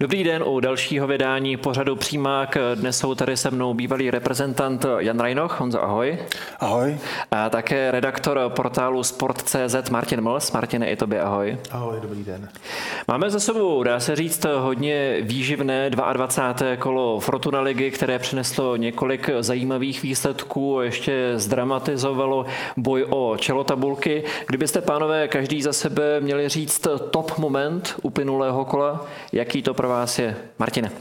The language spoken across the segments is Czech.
Dobrý den u dalšího vydání pořadu Přímák. Dnes jsou tady se mnou bývalý reprezentant Jan Rajnoch. Honzo, ahoj. Ahoj. A také redaktor portálu Sport.cz Martin Mls. Martine, i tobě ahoj. Ahoj, dobrý den. Máme za sebou, dá se říct, hodně výživné 22. kolo Fortuna ligy, které přineslo několik zajímavých výsledků, ještě zdramatizovalo boj o čelotabulky. Kdybyste, pánové, každý za sebe měli říct top moment uplynulého kola, jaký to pro pro vás je? Martine.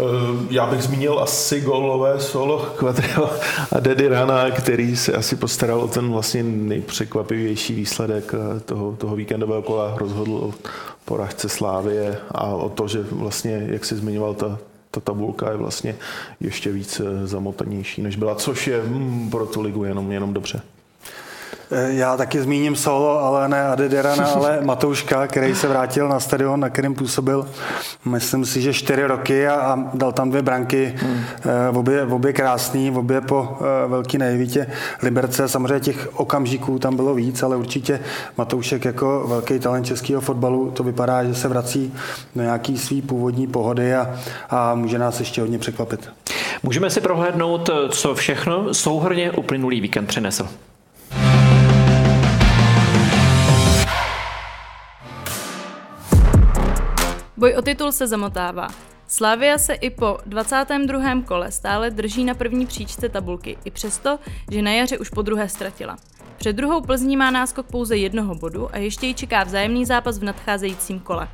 Eh, já bych zmínil asi golové solo Quadrio a Dedi Rana, který se asi postaral o ten vlastně nejpřekvapivější výsledek eh, toho, toho víkendového kola. Rozhodl o poražce Slávie a o to, že vlastně, jak si zmiňoval, ta, ta tabulka je vlastně ještě víc eh, zamotanější, než byla, což je mm, pro tu ligu jenom, jenom dobře. Eh, já taky zmíním solo, ale ne Adederana, ale Matouška, který se vrátil na stadion, na kterém působil, myslím si, že čtyři roky a, a dal tam dvě branky, hmm. v obě, v obě krásný, v obě po eh, velký nejvítě Liberce. Samozřejmě těch okamžiků tam bylo víc, ale určitě Matoušek jako velký talent českého fotbalu, to vypadá, že se vrací do nějaký svý původní pohody a, a může nás ještě hodně překvapit. Můžeme si prohlédnout, co všechno souhrně uplynulý víkend přinesl. Boj o titul se zamotává. Slavia se i po 22. kole stále drží na první příčce tabulky, i přesto, že na jaře už po druhé ztratila. Před druhou Plzní má náskok pouze jednoho bodu a ještě ji čeká vzájemný zápas v nadcházejícím kole.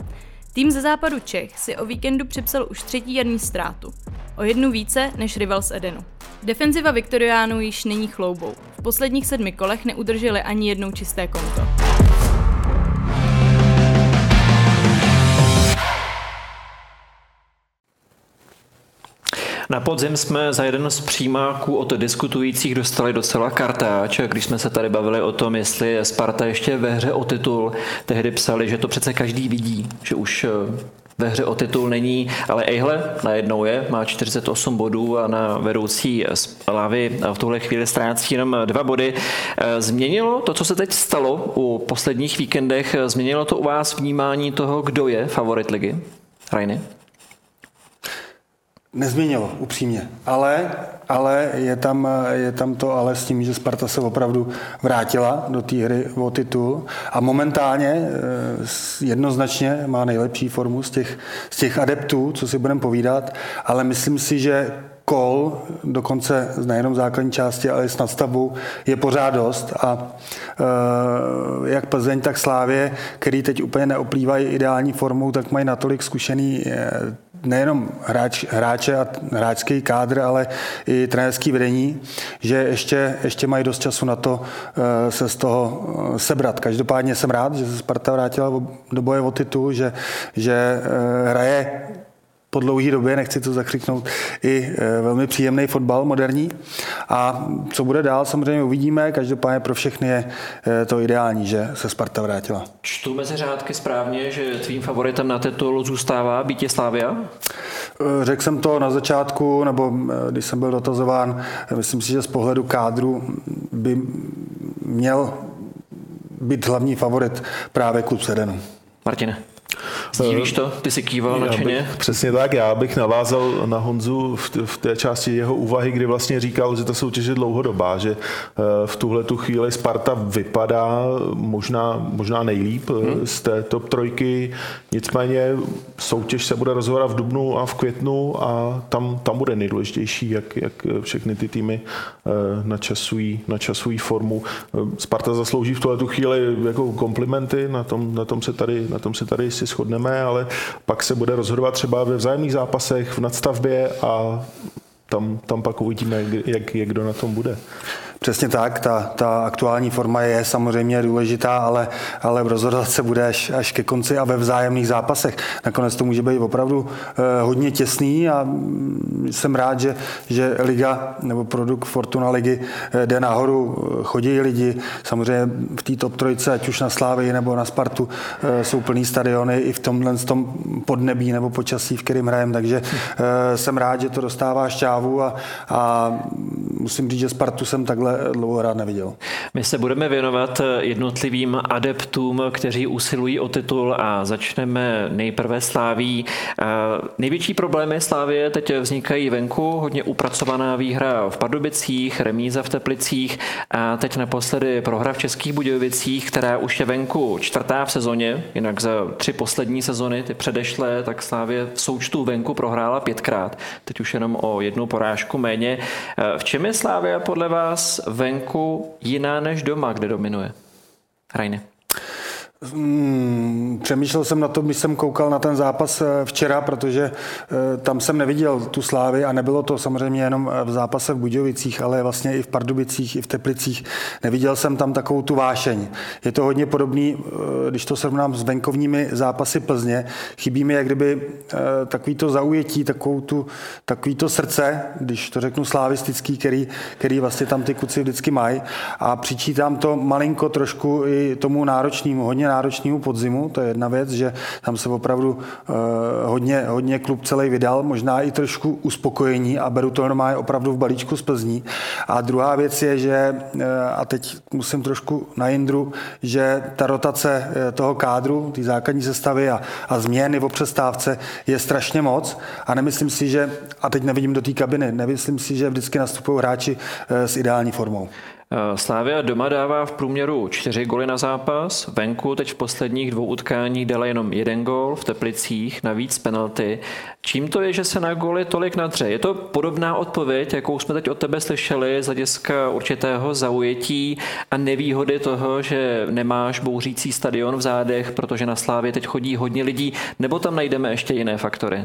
Tým ze západu Čech si o víkendu připsal už třetí jarní ztrátu. O jednu více než rival z Edenu. Defenziva Viktoriánů již není chloubou. V posledních sedmi kolech neudrželi ani jednou čisté konto. Na podzim jsme za jeden z přímáků od diskutujících dostali docela kartáč. Když jsme se tady bavili o tom, jestli je Sparta ještě ve hře o titul, tehdy psali, že to přece každý vidí, že už eh, ve hře o titul není, ale ejhle, najednou je, má 48 bodů a na vedoucí Slavy v tuhle chvíli ztrácí jenom dva body. Eh, změnilo to, co se teď stalo u posledních víkendech, změnilo to u vás vnímání toho, kdo je favorit ligy? Rajny? Nezměnilo, upřímně. Ale, ale je, tam, je tam to ale s tím, že Sparta se opravdu vrátila do té hry o titul a momentálně eh, jednoznačně má nejlepší formu z těch, z těch adeptů, co si budeme povídat, ale myslím si, že kol, dokonce nejenom základní části, ale i s nadstavbou, je pořád dost a e, jak Plzeň, tak Slávě, který teď úplně neoplývají ideální formou, tak mají natolik zkušený e, nejenom hráč, hráče a hráčský kádr, ale i trenérský vedení, že ještě, ještě mají dost času na to e, se z toho sebrat. Každopádně jsem rád, že se Sparta vrátila do boje o titul, že, že hraje po dlouhé době, nechci to zakřiknout, i e, velmi příjemný fotbal moderní. A co bude dál, samozřejmě uvidíme. Každopádně pro všechny je e, to ideální, že se Sparta vrátila. Čtu mezi řádky správně, že tvým favoritem na titul zůstává Bítě Slávia? E, řekl jsem to na začátku, nebo když jsem byl dotazován, myslím si, že z pohledu kádru by měl být hlavní favorit právě klub Sedenu. Martine. Sdílíš to? Ty si kýval nadšeně? Přesně tak, já bych navázal na Honzu v, v té části jeho úvahy, kdy vlastně říkal, že ta soutěž je dlouhodobá, že eh, v tuhle tu chvíli Sparta vypadá možná, možná nejlíp eh, hmm. z té top trojky, nicméně soutěž se bude rozhodovat v dubnu a v květnu a tam, tam bude nejdůležitější, jak, jak všechny ty týmy eh, načasují, načasují formu. Sparta zaslouží v tuhle tu chvíli jako komplimenty, na tom, na tom se tady, na tom se tady si shodneme, ale pak se bude rozhodovat třeba ve vzájemných zápasech v nadstavbě a tam, tam pak uvidíme, jak, jak kdo na tom bude. Přesně tak, ta, ta aktuální forma je samozřejmě důležitá, ale, ale rozhodovat se bude až, až ke konci a ve vzájemných zápasech. Nakonec to může být opravdu eh, hodně těsný a mm, jsem rád, že, že liga nebo produkt Fortuna ligy eh, jde nahoru, chodí lidi, samozřejmě v té top trojce, ať už na Slávy nebo na Spartu, eh, jsou plný stadiony i v tomhle tom podnebí nebo počasí, v kterým hrajem, takže eh, jsem rád, že to dostává šťávu a, a musím říct, že Spartu jsem takhle dlouho rád neviděl. My se budeme věnovat jednotlivým adeptům, kteří usilují o titul a začneme nejprve Sláví. Největší problémy Slávě teď vznikají venku, hodně upracovaná výhra v Pardubicích, remíza v Teplicích a teď naposledy prohra v Českých Budějovicích, která už je venku čtvrtá v sezóně, jinak za tři poslední sezony, ty předešlé, tak Slávě v součtu venku prohrála pětkrát, teď už jenom o jednu porážku méně. V čem je Slávě podle vás venku jiná než doma, kde dominuje? Rajne. Hmm, přemýšlel jsem na to, když jsem koukal na ten zápas eh, včera, protože eh, tam jsem neviděl tu slávy a nebylo to samozřejmě jenom v zápase v Budějovicích, ale vlastně i v Pardubicích, i v Teplicích. Neviděl jsem tam takovou tu vášeň. Je to hodně podobný, eh, když to srovnám s venkovními zápasy Plzně. Chybí mi jak kdyby takový to zaujetí, takovou tu, takový to srdce, když to řeknu slavistický, který, který vlastně tam ty kuci vždycky mají. A přičítám to malinko trošku i tomu náročnému, hodně náročnému podzimu, to je jedna věc, že tam se opravdu uh, hodně, hodně klub celý vydal, možná i trošku uspokojení a beru to normálně opravdu v balíčku z Plzní. A druhá věc je, že, uh, a teď musím trošku na Jindru, že ta rotace uh, toho kádru, té základní sestavy a, a změny v přestávce je strašně moc a nemyslím si, že, a teď nevidím do té kabiny, nemyslím si, že vždycky nastupují hráči s ideální formou. Eh, Slávia doma dává v průměru čtyři goly na zápas, venku teď v posledních dvou utkáních dala jenom jeden gol, v Teplicích navíc penalty. Čím to je, že se na goly tolik nadře? Je to podobná odpověď, jakou jsme teď od tebe slyšeli z hlediska určitého zaujetí a nevýhody toho, že nemáš bouřící stadion v zádech, protože na Slávě teď chodí hodně lidí, nebo tam najdeme ještě jiné faktory?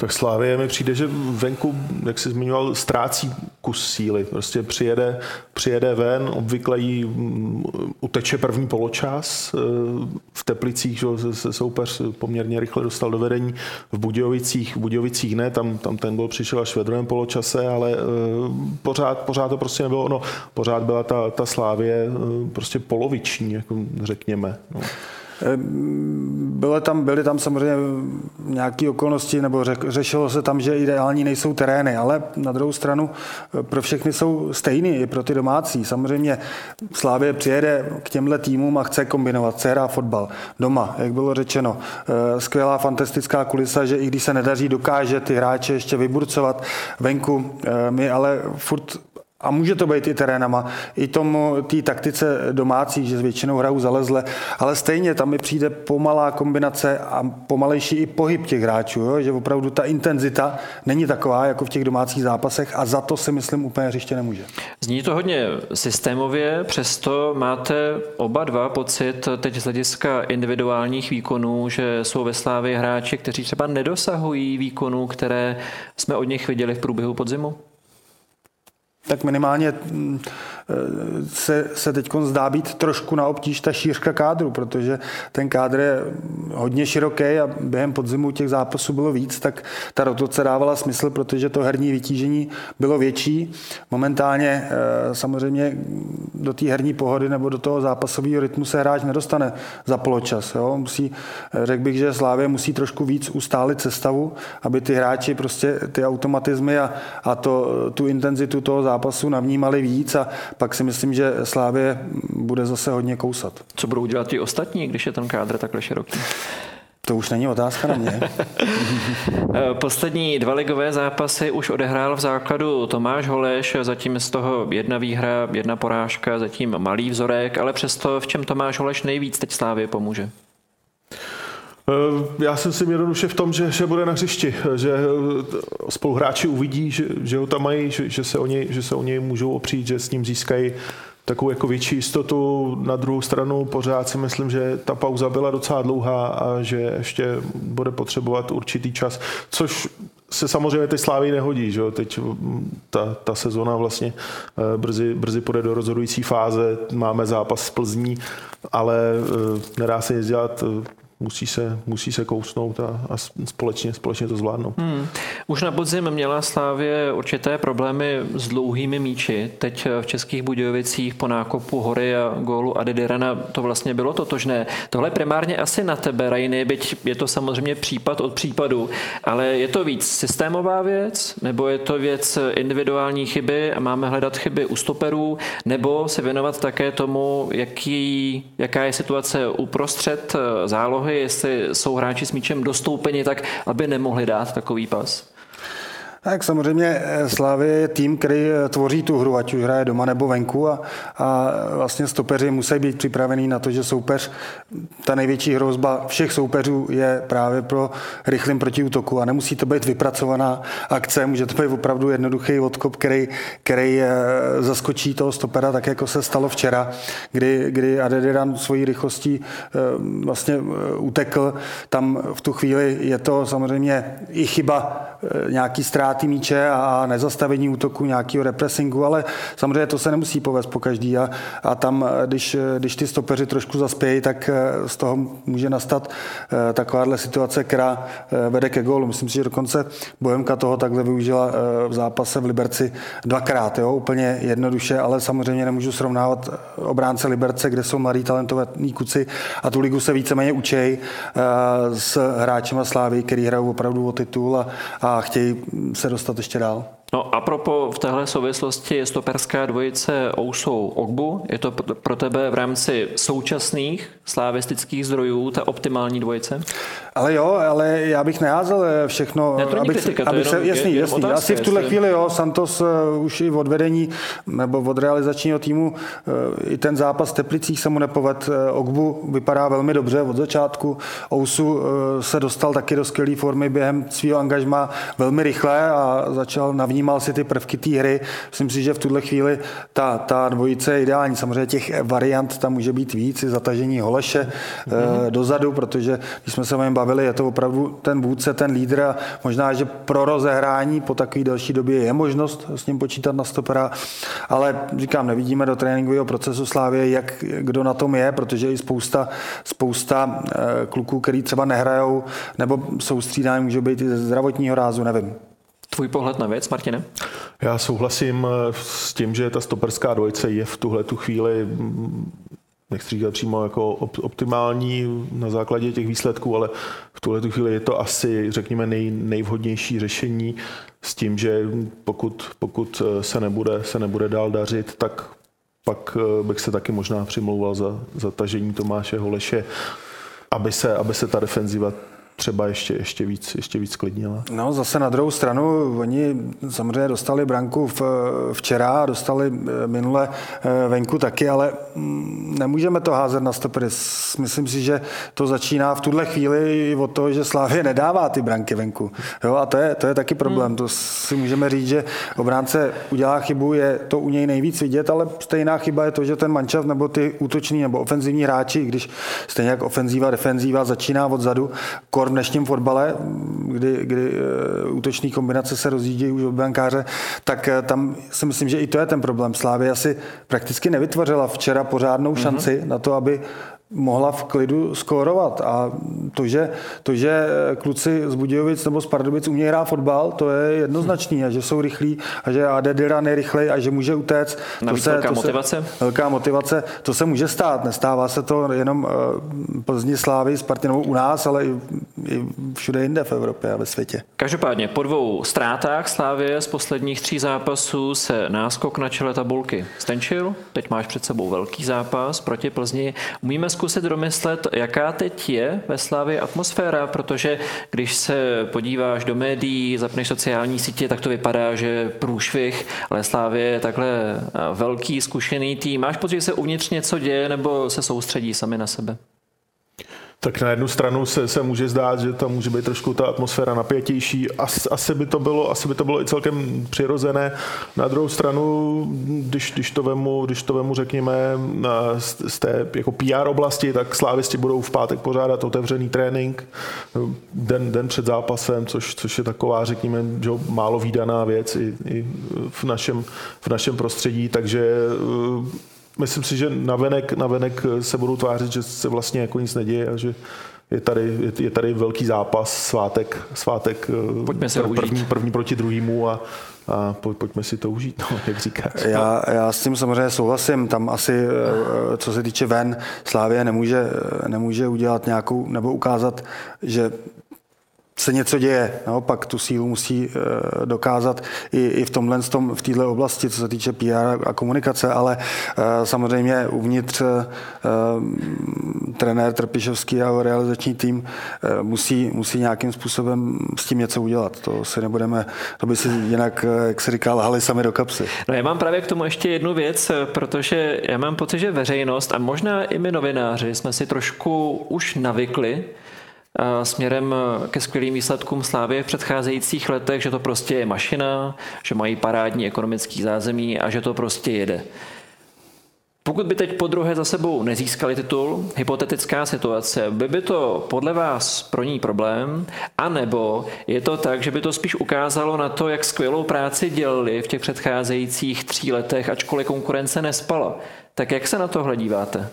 Tak Slávě mi přijde, že venku, jak jsi zmiňoval, ztrácí kus síly. Prostě přijede, přijede ven, obvykle jí mm, uteče první poločas. Eh, v Teplicích že, se soupeř poměrně rychle dostal do vedení. V Budějovicích, v Budějovicích ne, tam, tam ten gol přišel až ve druhém poločase, ale eh, pořád, pořád to prostě nebylo ono. Pořád byla ta, ta Slávě eh, prostě poloviční, jako řekněme. No. Byly tam, byly tam samozřejmě nějaké okolnosti, nebo řek, řešilo se tam, že ideální nejsou terény, ale na druhou stranu eh, pro všechny jsou stejný, i pro ty domácí. Samozřejmě Slávě přijede k těmhle týmům a chce kombinovat, chce hrát fotbal doma, jak bylo řečeno. Eh, skvělá, fantastická kulisa, že i když se nedaří, dokáže ty hráče ještě vyburcovat venku. Eh, my ale furt a může to být i terénama, i tomu té taktice domácí, že většinou hrajou zalezle, ale stejně tam mi přijde pomalá kombinace a pomalejší i pohyb těch hráčů, jo? že opravdu ta intenzita není taková jako v těch domácích zápasech a za to si myslím úplně hřiště nemůže. Zní to hodně systémově, přesto máte oba dva pocit teď z hlediska individuálních výkonů, že jsou ve Slávě hráči, kteří třeba nedosahují výkonů, které jsme od nich viděli v průběhu podzimu? Tak minimálně mm, se, se teď zdá být trošku na obtíž ta šířka kádru, protože ten kádr je hodně široký a během podzimu těch zápasů bylo víc, tak ta rotace dávala smysl, protože to herní vytížení bylo větší. Momentálně eh, samozřejmě do té herní pohody nebo do toho zápasového rytmu se hráč nedostane za poločas. Jo? Musí, řekl bych, že Slávě musí trošku víc ustálit sestavu, aby ty hráči prostě ty automatizmy a, a to, tu intenzitu toho zápasu navnímali víc a pak si myslím, že Slávě bude zase hodně kousat. Co budou dělat ti ostatní, když je ten kádr takhle široký? To už není otázka na mě. Poslední dva ligové zápasy už odehrál v základu Tomáš Holeš, zatím z toho jedna výhra, jedna porážka, zatím malý vzorek, ale přesto v čem Tomáš Holeš nejvíc teď Slávě pomůže? Eh, já jsem si jednoduše v tom, že, že bude na hřišti, že eh, spoluhráči uvidí, že, že ho tam mají, že, že, se o něj, že se o něj můžou opřít, že s ním získají takovou jako větší jistotu. Na druhou stranu pořád si myslím, že ta pauza byla docela dlouhá a že ještě bude potřebovat určitý čas, což se samozřejmě teď Slávy nehodí, že? teď mm, ta, ta sezona vlastně eh, brzy, brzy půjde do rozhodující fáze, máme zápas s Plzní, ale nedá se nic dělat, musí se, musí se kousnout a, a společně, společně to zvládnout. Hmm. Už na podzim měla Slávě určité problémy s dlouhými míči. Teď v Českých Budějovicích po nákopu Hory a gólu Adedirana to vlastně bylo totožné. Tohle primárně asi na tebe, Rajny, byť je to samozřejmě případ od případu, ale je to víc systémová věc, nebo je to věc individuální chyby a máme hledat chyby u stoperů, nebo se věnovat také tomu, jaký, jaká je situace uprostřed zálohy, nohy, jestli jsou hráči s míčem dostoupeni tak, aby nemohli dát takový pas? Tak samozřejmě eh, Slávě je tým, který eh, tvoří tu hru, ať už hraje doma nebo venku a, a vlastně stopeři musí být připravení na to, že soupeř, ta největší hrozba všech soupeřů je právě pro rychlým protiútoku a nemusí to být vypracovaná akce, může to být opravdu jednoduchý odkop, který, který eh, zaskočí toho stopera, tak jako se stalo včera, kdy, kdy Adediran svojí rychlostí vlastně utekl. Tam v tu chvíli je to samozřejmě i chyba nějaký ztrát ztráty míče a nezastavení útoku, nějakého repressingu, ale samozřejmě to se nemusí povést po každý a, a tam, když, když ty stopeři trošku zaspějí, tak eh, z toho může nastat eh, takováhle situace, která eh, vede ke gólu. Myslím si, že dokonce Bohemka toho takhle využila v zápase v Liberci dvakrát, jo, úplně jednoduše, ale samozřejmě nemůžu srovnávat obránce Liberce, kde jsou mladí talentovaní kuci a tu ligu se víceméně učej s hráčema Slávy, který hrajou opravdu o titul a, a chtějí se dostat ještě dál. No a propo v téhle souvislosti je stoperská dvojice Ousou Ogbu. Je to pro tebe v rámci současných slavistických zdrojů ta optimální dvojice? Ale jo, ale já bych neházel eh, všechno. Ne, to abych, kritika, abych to se, jasný, je, jasný. Asi v tuhle chvíli, jo, Santos uh, už i od vedení nebo od realizačního týmu uh, i ten zápas v Teplicích se mu nepoved. Uh, Ogbu vypadá velmi dobře od začátku. Ousu uh, se dostal taky do skvělé formy během svého angažma velmi rychle a začal navnímal si ty prvky té hry. Myslím si, že v tuhle chvíli ta, ta dvojice je ideální. Samozřejmě těch variant tam může být víc, i zatažení Holeše mm-hmm. dozadu, protože když jsme se o něm bavili, je to opravdu ten vůdce, ten lídr a možná, že pro rozehrání po takové delší době je možnost s ním počítat na stopera, ale říkám, nevidíme do tréninkového procesu Slávě, jak kdo na tom je, protože i spousta, spousta eh, kluků, který třeba nehrajou nebo jsou střídáni, může být i ze zdravotního rázu, nevím. Tvůj pohled na věc, Martine? Já souhlasím eh, s tím, že ta stoperská dvojce je v tuhle tu chvíli nechci říkat přímo jako optimální na základě těch výsledků, ale v tuhle chvíli je to asi, řekněme, nej, nejvhodnější řešení s tím, že pokud, pokud se, nebude, se nebude dál dařit, tak pak eh, bych se taky možná přimlouval za, za tažení Tomáše Holeše, aby se, aby se ta defenziva třeba ještě, ještě, víc, ještě víc klidnila. No zase na druhou stranu, oni samozřejmě dostali branku v, včera, dostali eh, minule eh, venku taky, ale mm, nemůžeme to házet na stopery. Myslím si, že to začíná v tuhle chvíli od toho, že Slávě nedává ty branky venku. Jo, a to je, to je taky problém. Hmm. To si můžeme říct, že obránce udělá chybu, je to u něj nejvíc vidět, ale stejná chyba je to, že ten mančav nebo ty útoční nebo ofenzivní hráči, když stejně jak ofenzíva, defenzíva začíná odzadu, kor v dnešním fotbale, kdy, kdy eh, útoční kombinace se rozjíždějí už od brankáře, tak eh, tam si myslím, že i to je ten problém. Slávy asi prakticky nevytvořila včera pořádnou mhm. šanci mm-hmm. na to, aby mohla v klidu skórovat. A to že, to, že kluci z Budějovic nebo z Pardubic umějí hrát fotbal, to je jednoznačný. A že jsou rychlí a že AD Diran je rychlej a že může utéct. to se, velká to motivace? Se, velká motivace. To se může stát. Nestává se to jenom uh, Plzni Slávy, Spartě nebo u nás, ale i, i všude jinde v Evropě a ve světě. Každopádně po dvou ztrátách Slávě z posledních tří zápasů se náskok na čele tabulky stenčil. Teď máš před sebou velký zápas proti Plzni. Umíme zkusit domyslet, jaká teď je ve Slávě atmosféra, protože když se podíváš do médií, zapneš sociální sítě, tak to vypadá, že průšvih, ale Slávě je takhle velký, zkušený tým. Máš pocit, že se uvnitř něco děje nebo se soustředí sami na sebe? Tak na jednu stranu se, se může zdát, že tam může být trošku ta atmosféra napětější. As, asi, by to bylo, asi by to bylo i celkem přirozené. Na druhou stranu, když, když, to, vemu, když to vemu, řekněme, z, z té jako PR oblasti, tak slávisti budou v pátek pořádat otevřený trénink den, den před zápasem, což, což je taková, řekněme, že málo výdaná věc i, i v, našem, v našem prostředí, takže myslím si, že navenek, navenek se budou tvářit, že se vlastně jako nic neděje a že je tady, je tady velký zápas, svátek, svátek eh, Pojďme se první, první proti druhému a, a pojďme si to užít, no, jak říkáš. Já, já s tím samozřejmě souhlasím. Tam asi, eh, co se týče ven, Slávě nemůže, nemůže udělat nějakou, nebo ukázat, že se něco děje. Naopak tu sílu musí eh, dokázat i, i v tomhle, v této oblasti, co se týče PR a komunikace, ale eh, samozřejmě uvnitř eh, trenér Trpišovský a realizační tým musí, musí nějakým způsobem s tím něco udělat. To si nebudeme, to by si jinak, jak se říká, lhali sami do kapsy. No já mám právě k tomu ještě jednu věc, protože já mám pocit, že veřejnost a možná i my novináři jsme si trošku už navykli směrem ke skvělým výsledkům Slávy v předcházejících letech, že to prostě je mašina, že mají parádní ekonomický zázemí a že to prostě jede. Pokud by teď po druhé za sebou nezískali titul, hypotetická situace, by by to podle vás pro ní problém? A nebo je to tak, že by to spíš ukázalo na to, jak skvělou práci dělali v těch předcházejících tří letech, ačkoliv konkurence nespala? Tak jak se na to hledíváte?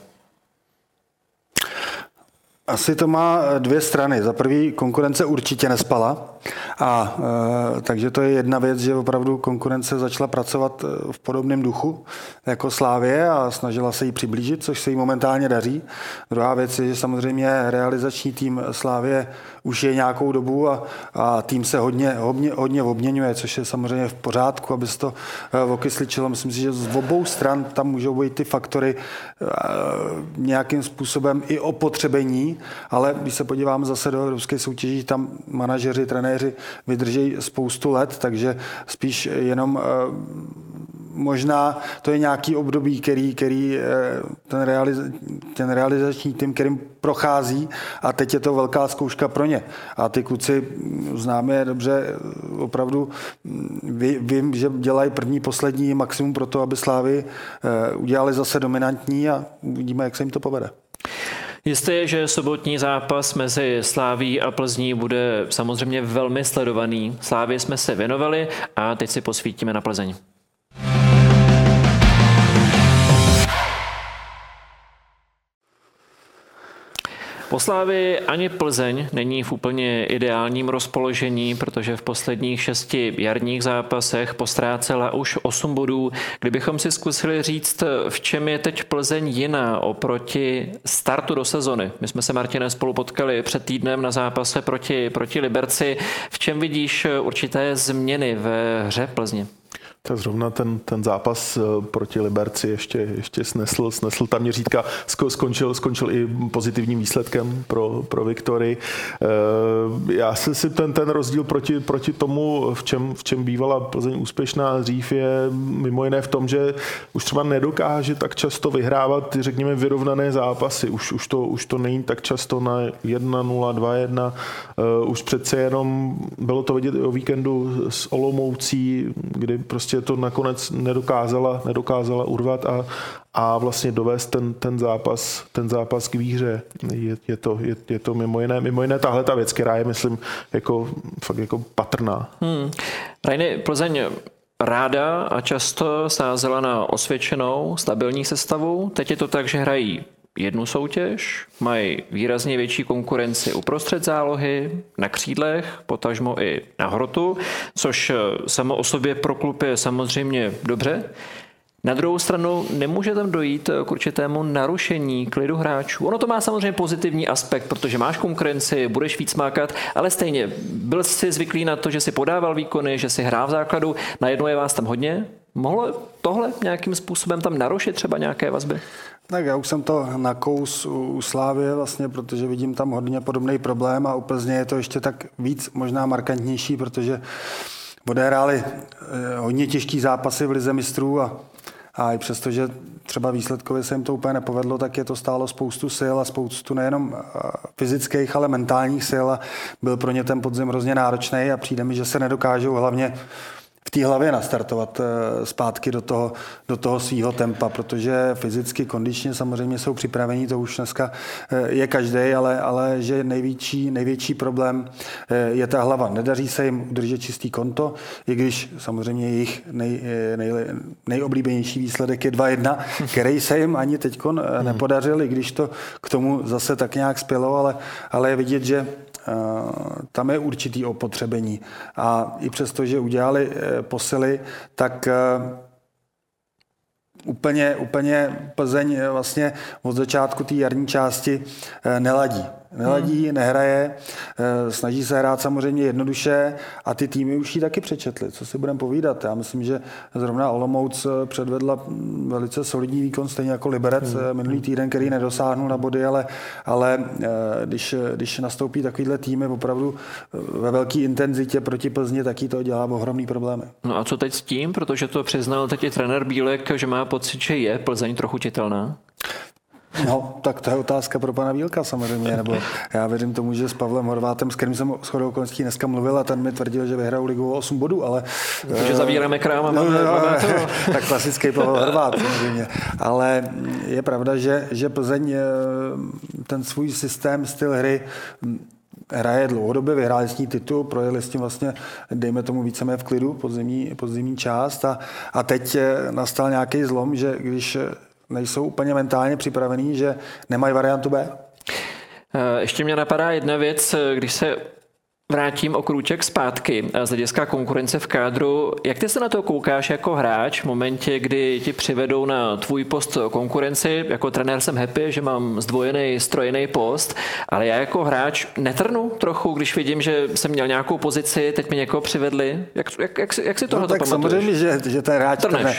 Asi to má dvě strany. Za prvý, konkurence určitě nespala. A e, takže to je jedna věc, že opravdu konkurence začala pracovat e, v podobném duchu jako Slávě a snažila se jí přiblížit, což se jí momentálně daří. Druhá věc je, že samozřejmě realizační tým Slávě už je nějakou dobu a, a tým se hodně, hodně, hodně obměňuje, což je samozřejmě v pořádku, aby se to e, okysličilo. Myslím si, že z obou stran tam můžou být ty faktory e, nějakým způsobem i opotřebení, ale když se podíváme zase do evropské soutěží, tam manažeři, trenéři vydrží spoustu let, takže spíš jenom eh, možná to je nějaký období, který, který eh, ten, realiz, ten realizační tým, kterým prochází a teď je to velká zkouška pro ně. A ty kluci známe je dobře, opravdu vím, že dělají první, poslední maximum pro to, aby Slávy eh, udělali zase dominantní a uvidíme, jak se jim to povede. Jisté je, že sobotní zápas mezi Sláví a Plzní bude samozřejmě velmi sledovaný. Slávě jsme se věnovali a teď si posvítíme na Plzeň. Po Slávy ani Plzeň není v úplně ideálním rozpoložení, protože v posledních šesti jarních zápasech postrácela už 8 bodů. Kdybychom si zkusili říct, v čem je teď Plzeň jiná oproti startu do sezony. My jsme se, Martine, spolu potkali před týdnem na zápase proti, proti Liberci. V čem vidíš určité změny ve hře Plzně? Tak zrovna ten, ten zápas eh, proti Liberci ještě, ještě snesl, snesl tam měřítka, skončil, skončil i pozitivním výsledkem pro, pro Viktory. Eh, já si, si ten, ten rozdíl proti, proti tomu, v čem, v čem bývala Plzeň úspěšná dřív, je mimo jiné v tom, že už třeba nedokáže tak často vyhrávat řekněme, vyrovnané zápasy. Už, už, to, už to není tak často na 1-0, 2-1. Už přece jenom bylo to vidět i o víkendu s Olomoucí, kdy prostě prostě to nakonec nedokázala, nedokázala urvat a, a vlastně dovést ten, ten, zápas, ten zápas k výhře. Je, je, to, je, je to mimo jiné, mimo jiné tahle ta věc, která je, myslím, jako, fakt jako patrná. Hmm. Rajny, Plzeň ráda a často sázela na osvědčenou, stabilní sestavu. Teď je to tak, že hrají jednu soutěž, mají výrazně větší konkurenci uprostřed zálohy, na křídlech, potažmo i na hrotu, což samo o sobě pro klub je samozřejmě dobře. Na druhou stranu nemůže tam dojít k určitému narušení klidu hráčů. Ono to má samozřejmě pozitivní aspekt, protože máš konkurenci, budeš víc mákat, ale stejně byl jsi zvyklý na to, že si podával výkony, že si hrá v základu, najednou je vás tam hodně. Mohlo tohle nějakým způsobem tam narušit třeba nějaké vazby? Tak já už jsem to nakous u, Slávě vlastně, protože vidím tam hodně podobný problém a u Plzně je to ještě tak víc možná markantnější, protože odehráli eh, hodně těžký zápasy v Lize mistrů a, a i přesto, že třeba výsledkově se jim to úplně nepovedlo, tak je to stálo spoustu sil a spoustu nejenom fyzických, ale mentálních sil a byl pro ně ten podzim hrozně náročný a přijde mi, že se nedokážou hlavně v té hlavě nastartovat eh, zpátky do toho, do toho svého tempa, protože fyzicky, kondičně samozřejmě jsou připravení, to už dneska eh, je každý, ale, ale že největší, největší problém eh, je ta hlava. Nedaří se jim udržet čistý konto, i když samozřejmě jejich nej, nej, nejoblíbenější výsledek je 2-1, který se jim ani teď nepodařil, i když to k tomu zase tak nějak spělo, ale, ale je vidět, že tam je určitý opotřebení. A i přesto, že udělali posily, tak úplně, úplně Plzeň vlastně od začátku té jarní části neladí neladí, hmm. nehraje, eh, snaží se hrát samozřejmě jednoduše a ty týmy už ji taky přečetly, co si budeme povídat. Já myslím, že zrovna Olomouc eh, předvedla mm, velice solidní výkon, stejně jako Liberec hmm. Eh, minulý týden, který nedosáhnul na body, ale, ale když, když nastoupí takovýhle týmy opravdu ve velké intenzitě proti Plzni, taky to dělá ohromný problémy. No a co teď s tím, protože to přiznal teď i trenér Bílek, že má pocit, že je Plzeň trochu čitelná? No, tak to je otázka pro pana Vílka samozřejmě, nebo já věřím tomu, že s Pavlem Horvátem, s kterým jsem s chodou okolností dneska mluvil a ten mi tvrdil, že vyhrál ligu o 8 bodů, ale... Takže zavíráme krám a no, máme, no, máme to. tak klasický Pavel Horvát samozřejmě. Ale je pravda, že, že Plzeň eh, ten svůj systém, styl hry hraje dlouhodobě, vyhráli s ní titul, projeli s tím vlastně, dejme tomu víceméně v klidu podzimní, podzimní část a, a teď eh, nastal nějaký zlom, že když nejsou úplně mentálně připravení, že nemají variantu B? Eh, ještě mě napadá jedna věc, když se vrátím o krůček zpátky z hlediska konkurence v kádru. Jak ty se na to koukáš jako hráč v momentě, kdy ti přivedou na tvůj post konkurenci? Jako trenér jsem happy, že mám zdvojený, strojený post, ale já jako hráč netrnu trochu, když vidím, že jsem měl nějakou pozici, teď mi někoho přivedli. Jak, jak, jak, jak si tohle no, tak pamatuješ? samozřejmě, že, že ten hráč trne.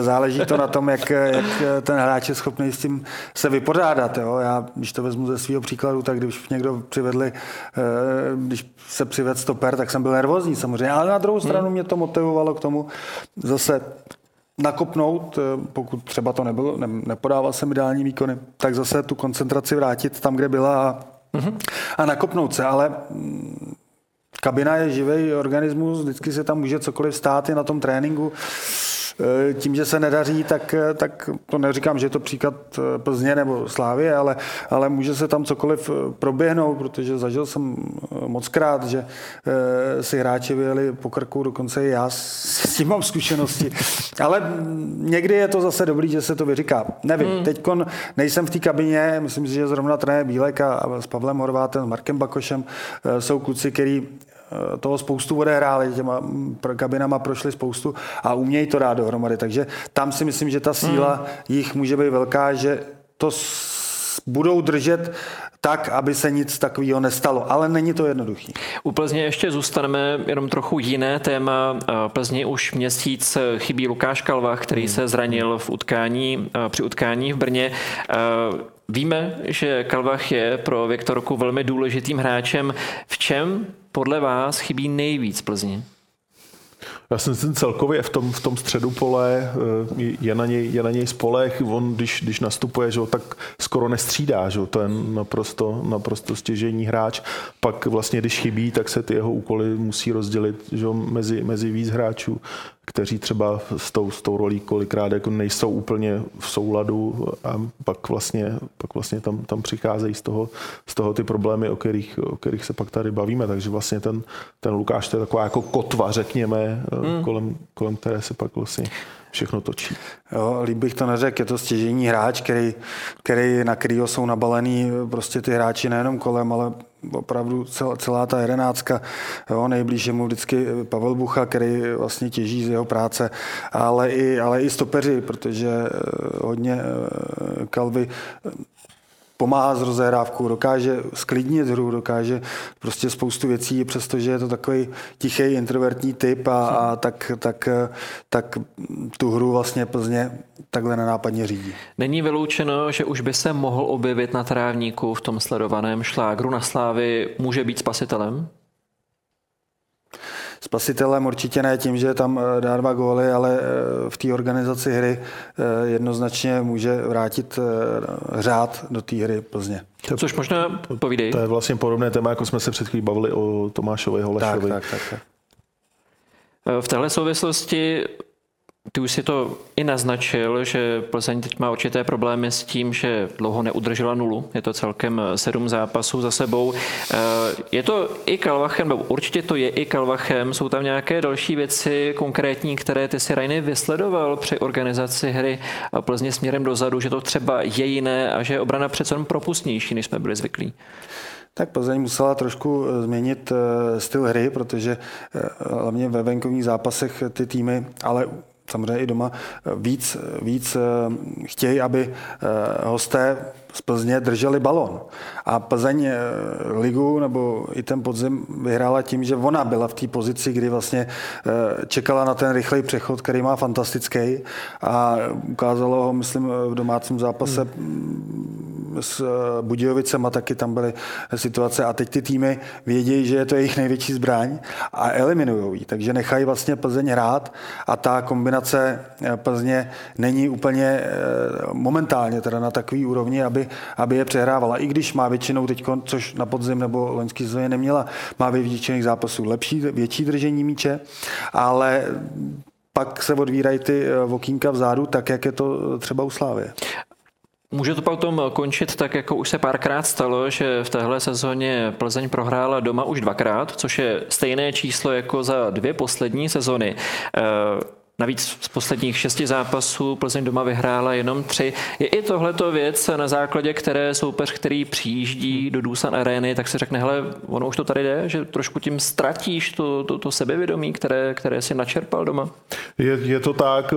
Záleží to na tom, jak, jak ten hráč je schopný s tím se vypořádat. Jo? Já, když to vezmu ze svého příkladu, tak když někdo přivedli, eh, když se přived stoper, tak jsem byl nervózní samozřejmě, ale na druhou stranu hmm. mě to motivovalo k tomu zase nakopnout, eh, pokud třeba to nebylo, ne, nepodával jsem ideální výkony, tak zase tu koncentraci vrátit tam, kde byla a, hmm. a nakopnout se, ale mm, kabina je živý organismus, vždycky se tam může cokoliv stát i na tom tréninku. Eh, tím, že se nedaří, tak, eh, tak to neříkám, že je to příklad eh, Plzně nebo Slávy, ale, ale může se tam cokoliv proběhnout, protože zažil jsem moc krát, že si hráči vyjeli po krku, dokonce i já s tím mám zkušenosti. Ale někdy je to zase dobrý, že se to vyříká. Nevím, hmm. teď nejsem v té kabině, myslím si, že zrovna trenér Bílek a, a s Pavlem Horvátem, s Markem Bakošem jsou kluci, který toho spoustu odehráli, těma kabinama prošli spoustu a umějí to dát dohromady. Takže tam si myslím, že ta síla hmm. jich může být velká, že to budou držet tak, aby se nic takového nestalo. Ale není to jednoduchý. U Plzně ještě zůstaneme jenom trochu jiné téma. Eh, Plzně už měsíc chybí Lukáš Kalva, který hmm. se zranil v utkání, eh, při utkání v Brně. Víme, že Kalvach je pro Viktorku velmi důležitým hráčem. V čem podle vás chybí nejvíc Plzni? Já si myslím celkově v tom, v tom středu pole eh, je na něj, je na něj spolech. On, když, když nastupuje, že, tak skoro nestřídá. Že, to je naprosto, naprosto stěžení hráč. Pak vlastně, když chybí, tak se ty jeho úkoly musí rozdělit že, mezi, mezi víc hráčů kteří třeba s tou, s tou rolí kolikrát jako nejsou úplně v souladu a pak vlastně, pak vlastně tam, tam přicházejí z toho, z toho ty problémy, o kterých, o kterých se pak tady bavíme. Takže vlastně ten, ten Lukáš to je taková jako kotva, řekněme, hmm. kolem, kolem které se pak vlastně všechno točí. Jo, líp bych to neřekl, je to stěžení hráč, který, který na kterýho jsou nabalený prostě ty hráči nejenom kolem, ale opravdu celá, celá ta jedenáctka, jo, nejblíž je mu vždycky Pavel Bucha, který vlastně těží z jeho práce, ale i, ale i stopeři, protože eh, hodně eh, Kalvy pomáhá s rozehrávkou, dokáže sklidnit hru, dokáže prostě spoustu věcí, přestože je to takový tichý introvertní typ a, a tak, tak, tak tu hru vlastně Plzně takhle nenápadně řídí. Není vyloučeno, že už by se mohl objevit na trávníku v tom sledovaném šlágru na slávy, může být spasitelem? Spasitelem určitě ne tím, že tam eh, dá dva góly, ale eh, v té organizaci hry jednoznačně může vrátit řád do té hry Plzně. Což možná povídej. To je vlastně podobné téma, jako jsme se před chvílí bavili o Tomášovi Holešovi. Tak, tak, tak, tak. V téhle souvislosti ty už si to i naznačil, že Plzeň teď má určité problémy s tím, že dlouho neudržela nulu. Je to celkem sedm zápasů za sebou. Eh, je to i Kalvachem, nebo určitě to je i Kalvachem. Jsou tam nějaké další věci konkrétní, které ty si Rajny vysledoval při organizaci hry Plzně směrem dozadu, že to třeba je jiné a že je obrana přece jen propustnější, než jsme byli zvyklí. Tak Plzeň musela trošku eh, změnit eh, styl hry, protože hlavně ve venkovních zápasech ty týmy, ale samozřejmě i doma víc, víc eh, chtějí, aby eh, hosté z Plzně drželi balon. A Plzeň eh, ligu nebo i ten podzim vyhrála tím, že ona byla v té pozici, kdy vlastně čekala na ten rychlej přechod, který má fantastický a ukázalo ho, myslím, v domácím zápase hmm s eh, Budějovicema taky tam byly situace a teď ty týmy vědí, že je to jejich největší zbraň a eliminují ji, takže nechají vlastně Plzeň hrát a ta kombinace eh, Plzně není úplně eh, momentálně teda na takový úrovni, aby, aby je přehrávala. I když má většinou teď, což na podzim nebo loňský sezóně neměla, má ve většiných zápasů lepší, větší držení míče, ale pak se odvírají ty vokínka vzadu, tak jak je to třeba u Slávy. Může to potom končit tak, jako už se párkrát stalo, že v téhle sezóně Plzeň prohrála doma už dvakrát, což je stejné číslo jako za dvě poslední sezony. Navíc z posledních šesti zápasů Plzeň doma vyhrála jenom tři. Je i tohleto věc, na základě které soupeř, který přijíždí do Dusan Areny, tak se řekne, hele, ono už to tady jde, že trošku tím ztratíš to, to, to sebevědomí, které, které si načerpal doma? Je, je to tak,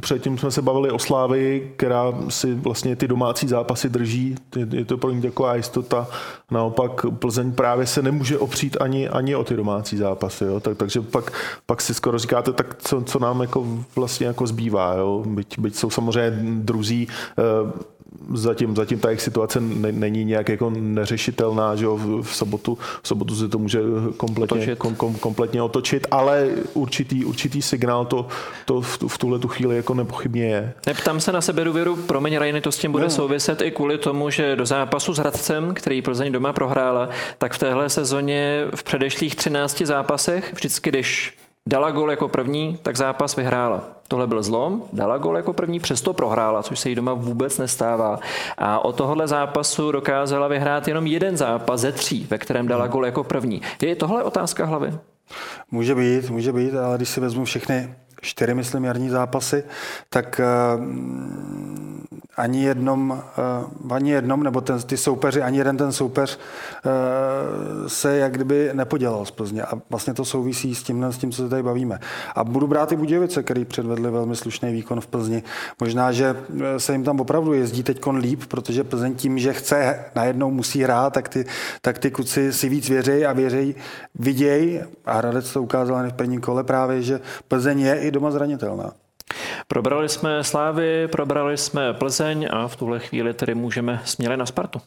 předtím jsme se bavili o Slávy, která si vlastně ty domácí zápasy drží, je, je to pro ní taková jistota. Naopak Plzeň právě se nemůže opřít ani, ani o ty domácí zápasy, jo? Tak, takže pak, pak si skoro říkáte, tak co, co nám jako vlastně jako zbývá, jo? Byť, byť jsou samozřejmě druzí, eh, zatím, zatím ta jejich situace není nějak jako neřešitelná, že jo, v sobotu, v sobotu se to může kompletně, kom, kom, kompletně otočit, ale určitý, určitý signál to, to v, v tuhle tu chvíli jako nepochybně je. Neptám se na sebe důvěru, promiň Rajny, to s tím bude no. souviset i kvůli tomu, že do zápasu s Hradcem, který Plzeň doma prohrála, tak v téhle sezóně v předešlých 13 zápasech, vždycky když Dala gol jako první, tak zápas vyhrála. Tohle byl zlom, dala gol jako první, přesto prohrála, což se jí doma vůbec nestává. A od tohohle zápasu dokázala vyhrát jenom jeden zápas ze tří, ve kterém dala gol jako první. Je tohle otázka hlavy? Může být, může být, ale když si vezmu všechny čtyři, myslím, jarní zápasy, tak uh, ani jednom, uh, ani jednom, nebo ten, ty soupeři, ani jeden ten soupeř uh, se jak kdyby nepodělal z Plzně. A vlastně to souvisí s tím, s tím, co se tady bavíme. A budu brát i Budějovice, který předvedli velmi slušný výkon v Plzni. Možná, že se jim tam opravdu jezdí teď líp, protože Plzeň tím, že chce, najednou musí hrát, tak ty, tak ty kuci si víc věří a věří, viděj, a Hradec to ukázal v prvním kole právě, že Plzeň je i doma zranitelná. Probrali jsme Slávy, probrali jsme Plzeň a v tuhle chvíli tedy můžeme směle na Spartu.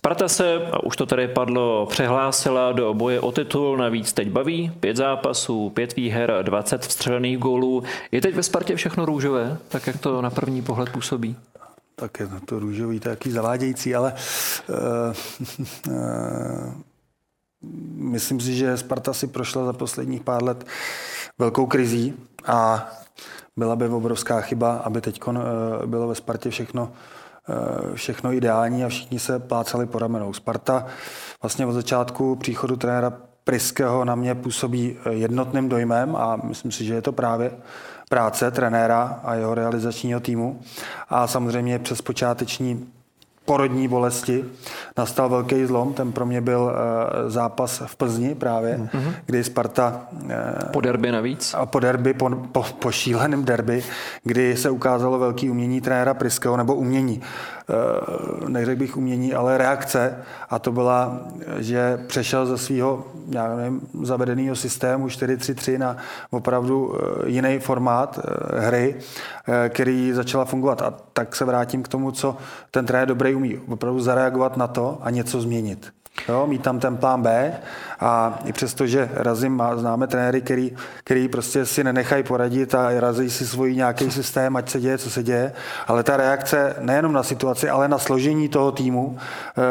Sparta se, a už to tady padlo, přehlásila do boje o titul, navíc teď baví. Pět zápasů, pět výher, 20 vstřelených gólů. Je teď ve Spartě všechno růžové, tak jak to na první pohled působí? Tak je to růžový, taky zavádějící, ale uh, uh, myslím si, že Sparta si prošla za posledních pár let velkou krizí a byla by obrovská chyba, aby teď uh, bylo ve Spartě všechno, uh, všechno ideální a všichni se plácali po ramenou. Sparta vlastně od začátku příchodu trenéra Priského na mě působí jednotným dojmem a myslím si, že je to právě práce trenéra a jeho realizačního týmu. A samozřejmě přes počáteční porodní bolesti nastal velký zlom. Ten pro mě byl uh, zápas v Plzni právě, mm-hmm. kdy Sparta... Uh, po derby navíc? A po derby, po, po, po šíleném derby, kdy se ukázalo velký umění trenéra Priského, nebo umění. Neřekl bych umění, ale reakce a to byla, že přešel ze svého zavedeného systému 4-3-3 na opravdu jiný formát hry, který začala fungovat. A tak se vrátím k tomu, co ten trenér dobrý umí. Opravdu zareagovat na to a něco změnit. Jo, mít tam ten plán B. A i přesto, že razím, má, známe trenéry, který, který prostě si nenechají poradit a razí si svůj nějaký systém, ať se děje, co se děje, ale ta reakce nejenom na situaci, ale na složení toho týmu, eh,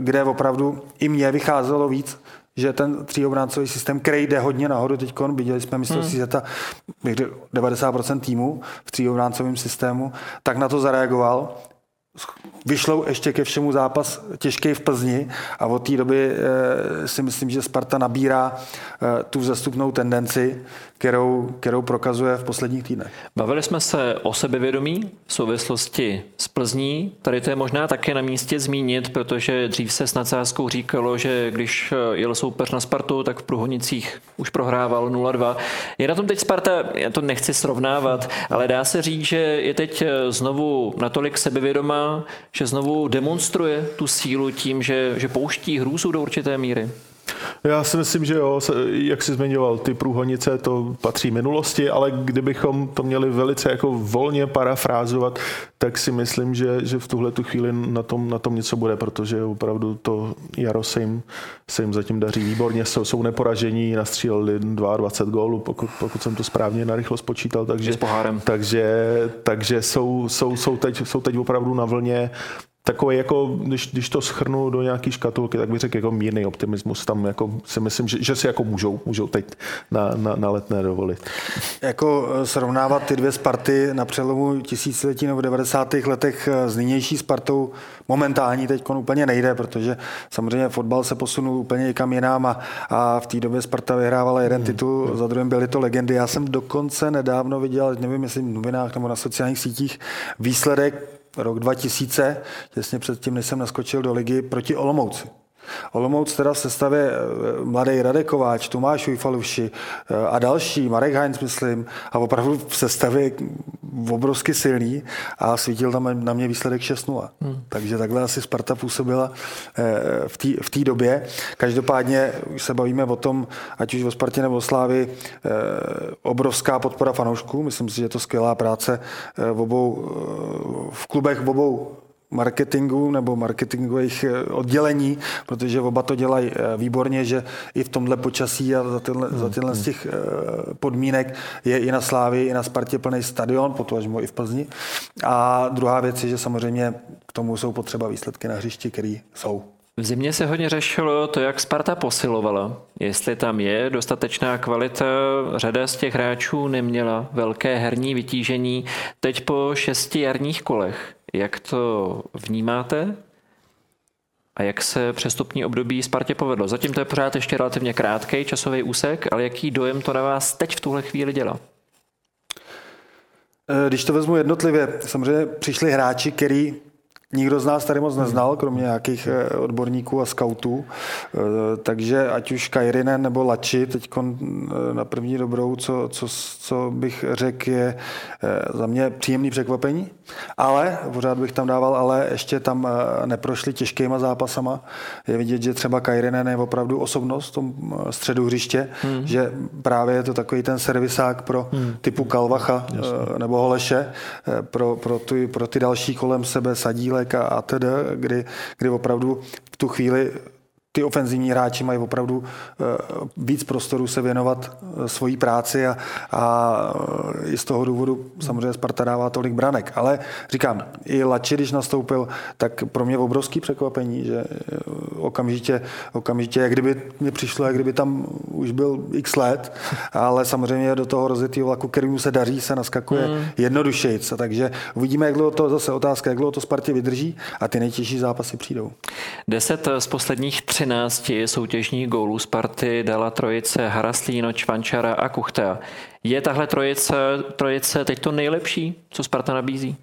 kde opravdu i mě vycházelo víc, že ten tříobráncový systém, který jde hodně nahoru teď, viděli jsme mistrovství hmm. světa, 90% týmu v tříobráncovém systému, tak na to zareagoval vyšlou ještě ke všemu zápas těžký v Plzni a od té doby e, si myslím, že Sparta nabírá e, tu zastupnou tendenci, kterou, kterou prokazuje v posledních týdnech. Bavili jsme se o sebevědomí v souvislosti s Plzní. Tady to je možná také na místě zmínit, protože dřív se s nadsázkou říkalo, že když jel soupeř na Spartu, tak v Pruhonicích už prohrával 0-2. Je na tom teď Sparta, já to nechci srovnávat, ale dá se říct, že je teď znovu natolik sebevědomá, že znovu demonstruje tu sílu tím, že, že pouští hrůzu do určité míry. Já si myslím, že jo, jak jsi zmiňoval, ty průhonice, to patří minulosti, ale kdybychom to měli velice jako volně parafrázovat, tak si myslím, že, že v tuhle tu chvíli na tom, na tom něco bude, protože opravdu to jaro se jim, se jim zatím daří výborně, jsou, jsou neporažení, nastříleli 22 gólů, pokud, pokud jsem to správně narychlo spočítal, takže, s pohárem. takže, takže jsou, jsou, jsou, teď, jsou teď opravdu na vlně takový jako, když, když to schrnu do nějaký škatulky, tak bych řekl jako mírný optimismus. Tam jako si myslím, že, že si jako můžou, můžou teď na, na, na letné dovolit. Jako eh, srovnávat ty dvě Sparty na přelomu tisíciletí nebo 90. letech eh, s nynější Spartou momentální teď úplně nejde, protože samozřejmě fotbal se posunul úplně někam jinam a, a v té době Sparta vyhrávala jeden hmm. titul, za druhým byly to legendy. Já jsem dokonce nedávno viděl, nevím, jestli v novinách nebo na sociálních sítích, výsledek rok 2000, těsně předtím, než jsem naskočil do ligy, proti Olomouci. Olomouc teda v sestavě eh, mladý Radek Kováč, Tomáš Ujfaluši eh, a další, Marek Heinz, myslím, a opravdu v sestavě obrovsky silný a svítil tam na mě výsledek 6-0. Hmm. Takže takhle asi Sparta působila eh, v té době. Každopádně už se bavíme o tom, ať už o Spartě nebo o Slávi, obrovská podpora fanoušků. Myslím si, že je to skvělá práce v obou, v klubech v obou marketingu nebo marketingových eh, oddělení, protože oba to dělají eh, výborně, že i v tomhle počasí a za, tyhle, za tyhle z těch eh, podmínek je i na Slávii, i na Spartě plný stadion, potažmo i v Plzni. A druhá věc je, že samozřejmě k tomu jsou potřeba výsledky na hřišti, které jsou. V zimě se hodně řešilo to, jak Sparta posilovala. Jestli tam je dostatečná kvalita, řada z těch hráčů neměla velké herní vytížení. Teď po šesti jarních kolech jak to vnímáte a jak se přestupní období Spartě povedlo? Zatím to je pořád ještě relativně krátký časový úsek, ale jaký dojem to na vás teď v tuhle chvíli dělá? Eh, když to vezmu jednotlivě, samozřejmě přišli hráči, který Nikdo z nás tady moc neznal, kromě nějakých eh, odborníků a skautů. Eh, takže ať už Kairinen nebo Lači, teď eh, na první dobrou, co, co, co bych řekl, je za mě příjemný překvapení. Ale, pořád bych tam dával, ale ještě tam neprošli těžkýma zápasama. Je vidět, že třeba Kairinen je opravdu osobnost v tom středu hřiště, hmm. že právě je to takový ten servisák pro hmm. typu Kalvacha Jasně. nebo Holeše, pro, pro, ty, pro ty další kolem sebe sadíle a, a tedy, kdy, kdy opravdu v tu chvíli ty ofenzivní hráči mají opravdu eh, víc prostoru se věnovat eh, svojí práci a, a eh, i z toho důvodu samozřejmě Sparta dává tolik branek. Ale říkám, i Lači, když nastoupil, tak pro mě obrovský překvapení, že okamžitě, okamžitě, jak kdyby mě přišlo, jak kdyby tam už byl x let, ale samozřejmě do toho rozjetého vlaku, kterému se daří, se naskakuje mm. jednodušejc. Takže uvidíme, jak dlouho to, zase otázka, jak dlouho to Spartě vydrží a ty nejtěžší zápasy přijdou. Deset z posledních tři 13 soutěžních gólů Sparty dala trojice Haraslíno, Čvančara a Kuchta. Je tahle trojice, trojice teď to nejlepší, co Sparta nabízí?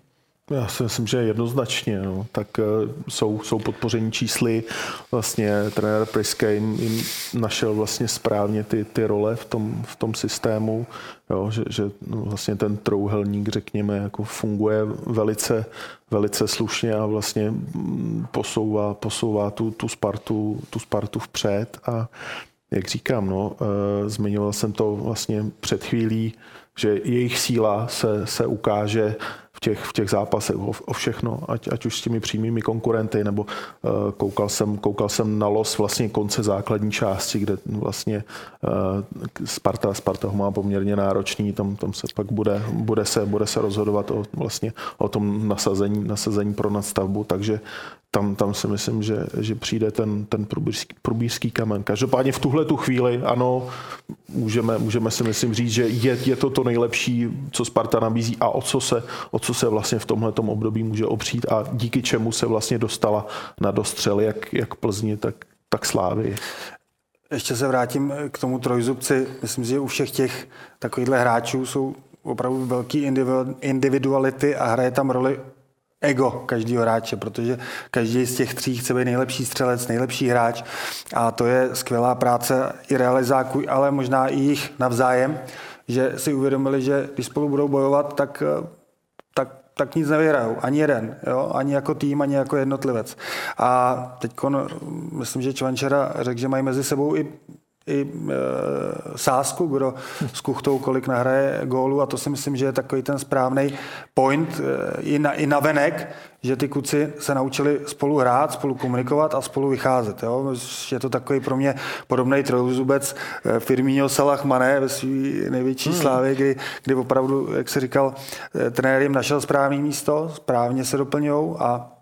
Já si myslím, že jednoznačně. No. Tak uh, jsou, jsou podpoření čísly. Vlastně trenér Priske jim, jim našel vlastně správně ty, ty role v tom, v tom systému, jo, že, že no, vlastně ten trouhelník, řekněme, jako funguje velice, velice slušně a vlastně mm, posouvá, posouvá tu, tu, Spartu, tu Spartu vpřed a jak říkám, no, uh, zmiňoval jsem to vlastně před chvílí, že jejich síla se, se ukáže těch, v těch zápasech o, o všechno, ať, ať už s těmi přímými konkurenty, nebo uh, koukal, jsem, koukal jsem na los vlastně konce základní části, kde vlastně uh, Sparta, Sparta ho má poměrně náročný, tam, tam se pak bude, bude, se, bude se rozhodovat o, vlastně o tom nasazení, nasazení pro nadstavbu, takže tam, tam si myslím, že, že přijde ten, ten průbířský, průbířský kamen. Každopádně v tuhle tu chvíli, ano, můžeme, můžeme si myslím říct, že je, je to to nejlepší, co Sparta nabízí a o co se, o co se vlastně v tomhle období může opřít a díky čemu se vlastně dostala na dostřel jak, jak Plzni, tak, tak Slávy. Ještě se vrátím k tomu trojzubci. Myslím, že u všech těch takovýchhle hráčů jsou opravdu velký individuality a hraje tam roli ego každého hráče, protože každý z těch tří chce být nejlepší střelec, nejlepší hráč a to je skvělá práce i realizáků, ale možná i jich navzájem, že si uvědomili, že když spolu budou bojovat, tak, tak, tak nic nevyhrajou. Ani jeden, jo? ani jako tým, ani jako jednotlivec. A teď myslím, že Čvančera řekl, že mají mezi sebou i i e, sásku, kdo s Kuchtou kolik nahraje gólu a to si myslím, že je takový ten správný point e, i, na, i na venek, že ty kluci se naučili spolu hrát, spolu komunikovat a spolu vycházet. Jo? Je to takový pro mě podobný trojuzubec e, Firmíňo Salah Mané ve své největší hmm. slávě, kdy, kdy opravdu, jak se říkal, e, trenér jim našel správné místo, správně se doplňují a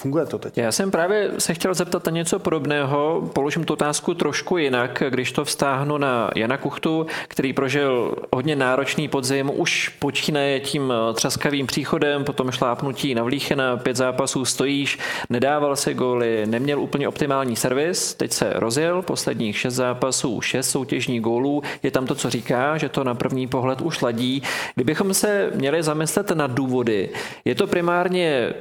Funguje to teď? Já jsem právě se chtěl zeptat na něco podobného. Položím tu otázku trošku jinak, když to vztáhnu na Jana Kuchtu, který prožil hodně náročný podzim, už počínaje tím třaskavým příchodem, potom šlápnutí na Vlíchena, pět zápasů stojíš, nedával se góly, neměl úplně optimální servis, teď se rozjel, posledních šest zápasů, šest soutěžních gólů, je tam to, co říká, že to na první pohled už ladí. Kdybychom se měli zamyslet na důvody, je to primárně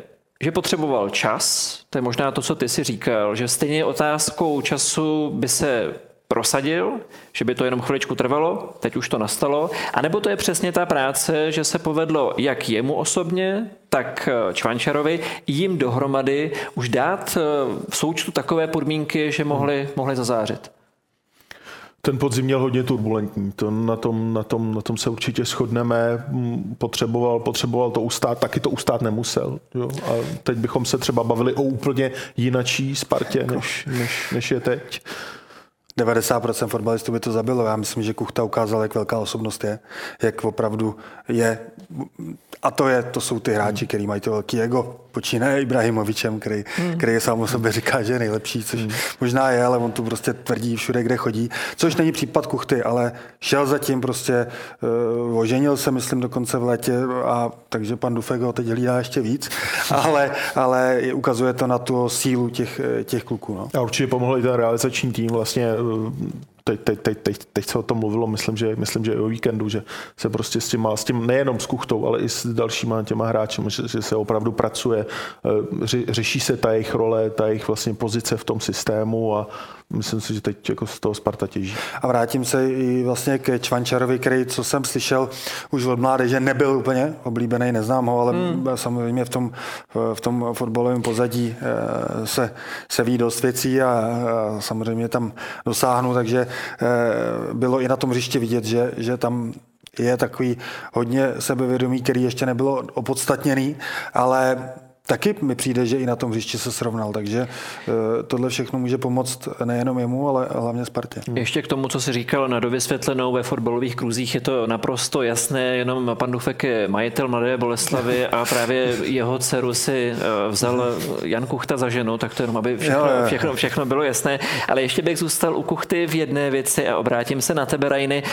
že potřeboval čas, to je možná to, co ty si říkal, že stejně otázkou času by se prosadil, že by to jenom chviličku trvalo, teď už to nastalo, anebo to je přesně ta práce, že se povedlo jak jemu osobně, tak eh, Čvančarovi, jim dohromady už dát eh, v součtu takové podmínky, že mohli, mohli zazářit. Ten podzim měl hodně turbulentní, to na, tom, na, tom, na tom se určitě shodneme. Potřeboval, potřeboval to ustát, taky to ustát nemusel. Jo? A teď bychom se třeba bavili o úplně jinačí Spartě, než, než, než je teď. 90% fotbalistů by to zabilo. Já myslím, že Kuchta ukázal, jak velká osobnost je, jak opravdu je. A to, je, to jsou ty hráči, kteří mají to velký ego. Počínaje Ibrahimovičem, který, hmm. který je sám o sobě říká, že je nejlepší, což hmm. možná je, ale on tu prostě tvrdí všude, kde chodí. Což není případ Kuchty, ale šel zatím prostě, uh, oženil se, myslím, dokonce v létě, a takže pan Dufek ho teď hlídá ještě víc, ale, ale ukazuje to na tu sílu těch, těch kluků. No. A určitě pomohl i ten realizační tým vlastně teď, teď, teď, teď, teď se o tom mluvilo, myslím, že, myslím, že i o víkendu, že se prostě s tím, s tím nejenom s Kuchtou, ale i s dalšíma těma hráči, že, že se opravdu pracuje, eh, ři, řeší se ta jejich role, ta jejich vlastně pozice v tom systému a myslím si, že teď jako z toho Sparta těží. A vrátím se i vlastně k Čvančarovi, který, co jsem slyšel už od mládeže, nebyl úplně oblíbený, neznám ho, ale hmm. samozřejmě v tom, v tom fotbalovém pozadí eh, se, se ví dost věcí a, a samozřejmě tam dosáhnu, takže eh, bylo i na tom hřišti vidět, že, že tam je takový hodně sebevědomí, který ještě nebylo opodstatněný, ale Taky mi přijde, že i na tom hřišti se srovnal, takže eh, tohle všechno může pomoct nejenom jemu, ale hlavně Spartě. Ještě k tomu, co si říkal na dovysvětlenou ve fotbalových kruzích, je to naprosto jasné, jenom pan Dufek je majitel Mladé Boleslavy a právě jeho dceru si eh, vzal Jan Kuchta za ženu, tak to jenom, aby všechno, všechno, všechno bylo jasné. Ale ještě bych zůstal u Kuchty v jedné věci a obrátím se na tebe, Rajny.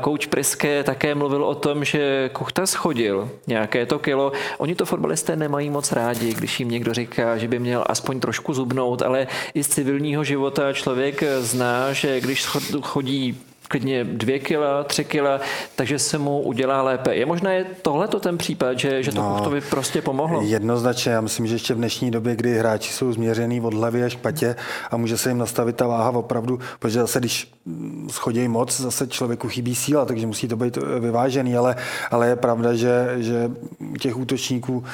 Kouč eh, Priske také mluvil o tom, že Kuchta schodil nějaké to kilo. Oni to fotbalisté nemají moc rádi rádi, když jim někdo říká, že by měl aspoň trošku zubnout, ale i z civilního života člověk zná, že když chodí klidně dvě kila, tři kila, takže se mu udělá lépe. Je možné tohle to ten případ, že, že to no, Kuchtovi prostě pomohlo? Jednoznačně, já myslím, že ještě v dnešní době, kdy hráči jsou změřený od hlavy až patě a může se jim nastavit ta váha opravdu, protože zase když schodí moc, zase člověku chybí síla, takže musí to být vyvážený, ale, ale je pravda, že, že těch útočníků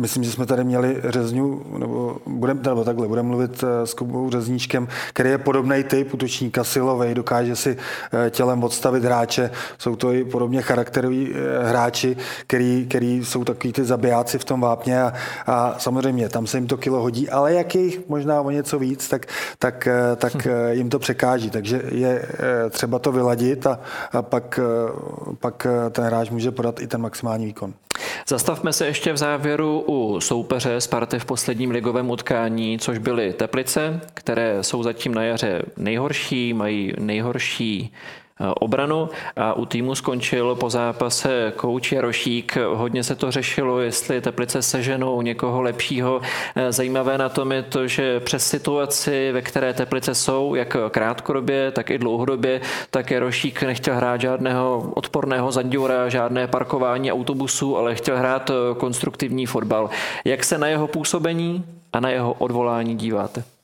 Myslím, že jsme tady měli řezňu, nebo, budem, nebo takhle, budeme mluvit eh, s Kubou Řezníčkem, který je podobný typ útočníka silový, dokáže si eh, tělem odstavit hráče. Jsou to i podobně charakteroví eh, hráči, který, který jsou takový ty zabijáci v tom vápně a, a samozřejmě tam se jim to kilo hodí, ale jak je jich možná o něco víc, tak, tak, tak hm. jim to překáží. Takže je třeba to vyladit a, a pak, pak ten hráč může podat i ten maximální výkon. Zastavme se ještě v závěru u soupeře Sparty v posledním ligovém utkání, což byly Teplice, které jsou zatím na jaře nejhorší, mají nejhorší obranu a u týmu skončil po zápase kouč Jarošík. Hodně se to řešilo, jestli Teplice seženou někoho lepšího. Eh, zajímavé na tom je to, že přes situaci, ve které Teplice jsou, jak krátkodobě, tak i dlouhodobě, tak Jarošík nechtěl hrát žádného odporného zanděura, žádné parkování autobusů, ale chtěl hrát eh, konstruktivní fotbal. Jak se na jeho působení a na jeho odvolání díváte?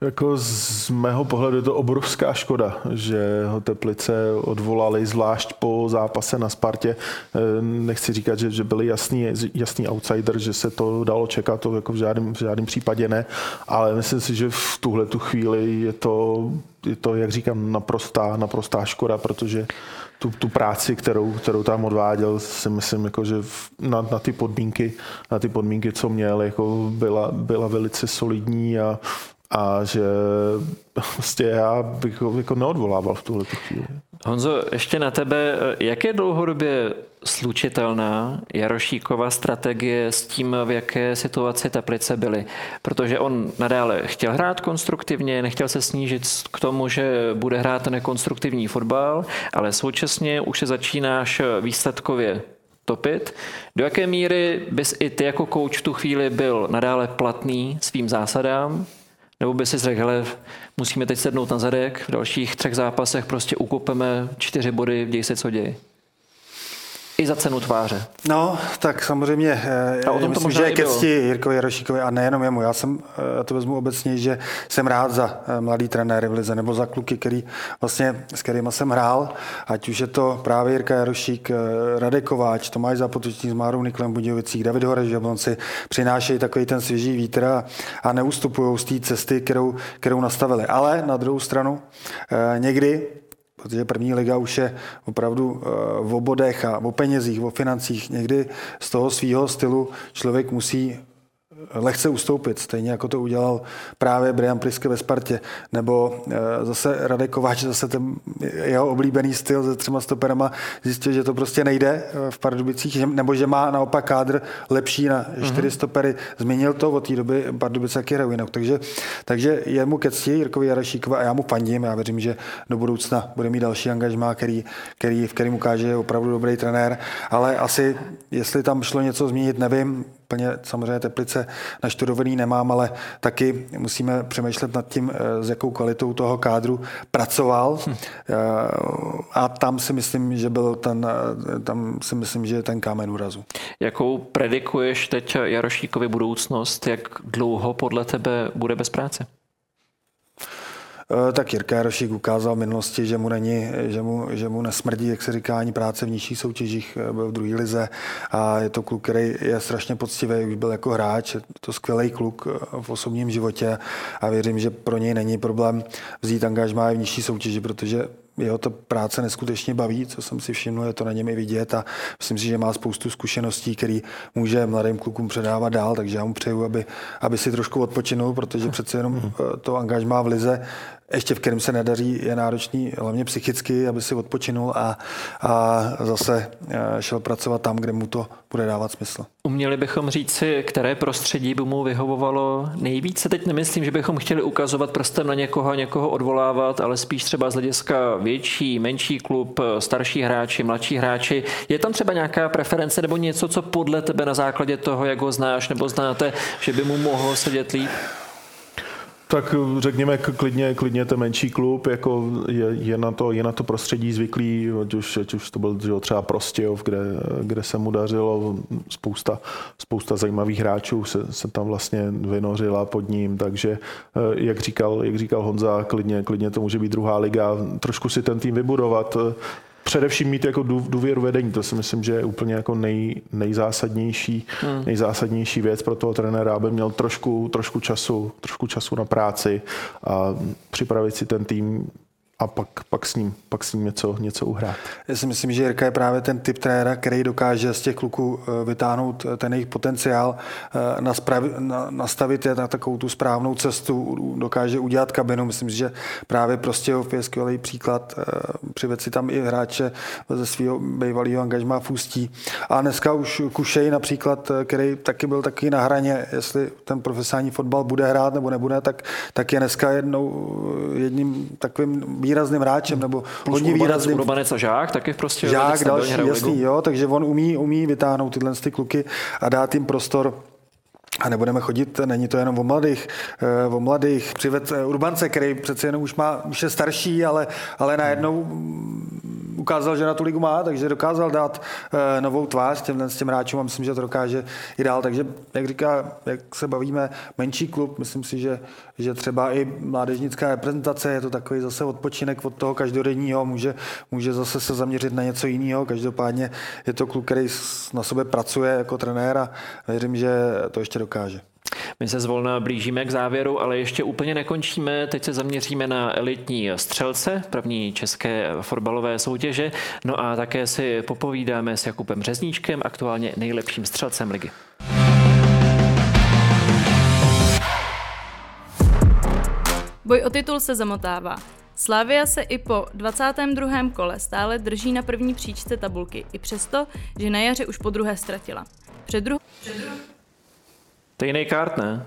Jako z mého pohledu je to obrovská škoda, že ho Teplice odvolali, zvlášť po zápase na Spartě. Eh, nechci říkat, že, že byli jasný, jasný outsider, že se to dalo čekat, to jako v žádném, v žádném případě ne, ale myslím si, že v tuhle tu chvíli je to, je to, jak říkám, naprostá, naprostá škoda, protože tu, tu práci, kterou, kterou tam odváděl, si myslím, jako, že na, na, ty podmínky, na ty podmínky, co měl, jako byla, byla velice solidní a a že prostě já bych ho jako neodvolával v tuhle chvíli. Honzo, ještě na tebe, jak je dlouhodobě slučitelná Jarošíková strategie s tím, v jaké situaci Teplice byly? Protože on nadále chtěl hrát konstruktivně, nechtěl se snížit k tomu, že bude hrát nekonstruktivní fotbal, ale současně už se začínáš výsledkově topit. Do jaké míry bys i ty jako kouč v tu chvíli byl nadále platný svým zásadám nebo by si řekl, hele, musíme teď sednout na zadek, v dalších třech zápasech prostě ukopeme čtyři body, děj se, co děje i za cenu tváře. No, tak samozřejmě. Eh, a o tom myslím, to možná že je ke cti Jirkovi Jarošíkovi a nejenom jemu. Já jsem, já eh, to vezmu obecně, že jsem rád za eh, mladý trenéry v Lize nebo za kluky, který vlastně, s kterými jsem hrál, ať už je to právě Jirka Jarošík, Radek Kováč, Tomáš Zapotočník s Márou Niklem Budějovicích, David Horeš, Jablonci, přinášejí takový ten svěží vítr a, a neustupují z té cesty, kterou, kterou nastavili. Ale na druhou stranu někdy protože první liga už je opravdu eh, v obodech a o penězích, o financích. Někdy z toho svého stylu člověk musí lehce ustoupit, stejně jako to udělal právě Brian Priske ve Spartě, nebo eh, zase Radek Kováč, zase ten jeho oblíbený styl se třema stoperama, zjistil, že to prostě nejde eh, v Pardubicích, nebo že má naopak kádr lepší na čtyři mm-hmm. stopery. Změnil to od té doby Pardubice jak hrajou jinak. Takže, takže je mu ke cti Jirkovi Jarašíkovi a já mu fandím. Já věřím, že do budoucna bude mít další angažmá, který, který, v kterém ukáže, že je opravdu dobrý trenér. Ale asi, jestli tam šlo něco změnit, nevím úplně samozřejmě Teplice naštudovaný nemám, ale taky musíme přemýšlet nad tím, eh, s jakou kvalitou toho kádru pracoval. Hm. Eh, a tam si myslím, že byl ten, eh, tam si myslím, že je ten kámen úrazu. Jakou predikuješ teď Jarošíkovi budoucnost? Jak dlouho podle tebe bude bez práce? Eh, tak Jirka Jarošík ukázal v minulosti, že mu, není, že mu, že mu nesmrdí, jak se říká, ani práce v nižších soutěžích, eh, byl v druhé lize. A je to kluk, který je strašně poctivý, už byl jako hráč, je to skvělý kluk eh, v osobním životě. A věřím, že pro něj není problém vzít angažmá i v nižší soutěži, protože jeho to práce neskutečně baví, co jsem si všiml, je to na něm i vidět. A myslím si, že má spoustu zkušeností, který může mladým klukům předávat dál, takže já mu přeju, aby, aby si trošku odpočinul, protože přece jenom mhm. to angažmá v lize ještě v kterém se nedaří, je náročný hlavně psychicky, aby si odpočinul a, a zase eh, šel pracovat tam, kde mu to bude dávat smysl. Uměli bychom říci, které prostředí by mu vyhovovalo nejvíce. Teď nemyslím, že bychom chtěli ukazovat prstem na někoho a někoho odvolávat, ale spíš třeba z hlediska větší, menší klub, starší hráči, mladší hráči. Je tam třeba nějaká preference nebo něco, co podle tebe na základě toho, jak ho znáš nebo znáte, že by mu mohlo sedět líp? Tak řekněme klidně, klidně ten menší klub jako je, je, na to, je na to prostředí zvyklý, ať už, ať už to byl že třeba Prostějov, kde, kde se mu dařilo, spousta, spousta zajímavých hráčů se, se tam vlastně vynořila pod ním, takže eh, jak říkal, jak říkal Honza, klidně, klidně to může být druhá liga, trošku si ten tým vybudovat, především mít jako důvěru vedení, to si myslím, že je úplně jako nej, nejzásadnější, hmm. nejzásadnější věc pro toho trenéra, aby měl trošku, trošku času, trošku času na práci a připravit si ten tým a pak, pak, s ním, pak s ním něco, něco uhrát. Já si myslím, že Jirka je právě ten typ trenéra, který dokáže z těch kluků eh, vytáhnout eh, ten jejich potenciál, eh, nastavit je na takovou tu správnou cestu, dokáže udělat kabinu. Myslím si, že právě prostě je skvělý příklad. Přived si tam i hráče ze svého bývalého angažmá v Ústí. A dneska už Kušej například, který taky byl taky na hraně, jestli ten profesionální fotbal bude hrát nebo nebude, tak, tak je dneska jednou, jedním takovým výrazným hráčem, nebo Plus hodně výrazným. Urbanec a Žák taky prostě. Žák, další, jasný, jo, takže on umí, umí vytáhnout tyhle ty kluky a dát jim prostor a nebudeme chodit, není to jenom o mladých, eh, o mladých. Přived eh, Urbance, který přece jenom už, má, už je starší, ale, ale najednou ukázal, že na tu ligu má, takže dokázal dát uh, novou tvář těm, s těm hráčům a myslím, že to dokáže i dál. Takže, jak říká, jak se bavíme, menší klub, myslím si, že, že třeba i mládežnická reprezentace je to takový zase odpočinek od toho každodenního, může, může zase se zaměřit na něco jiného. Každopádně je to klub, který na sobě pracuje jako trenér a věřím, že to ještě dokáže. My se zvolna blížíme k závěru, ale ještě úplně nekončíme. Teď se zaměříme na elitní střelce první české fotbalové soutěže. No a také si popovídáme s Jakubem Řezníčkem, aktuálně nejlepším střelcem ligy. Boj o titul se zamotává. Slavia se i po 22. kole stále drží na první příčce tabulky, i přesto, že na jaře už po druhé ztratila. Před druhou... Před druhou... To je jiný kart, ne?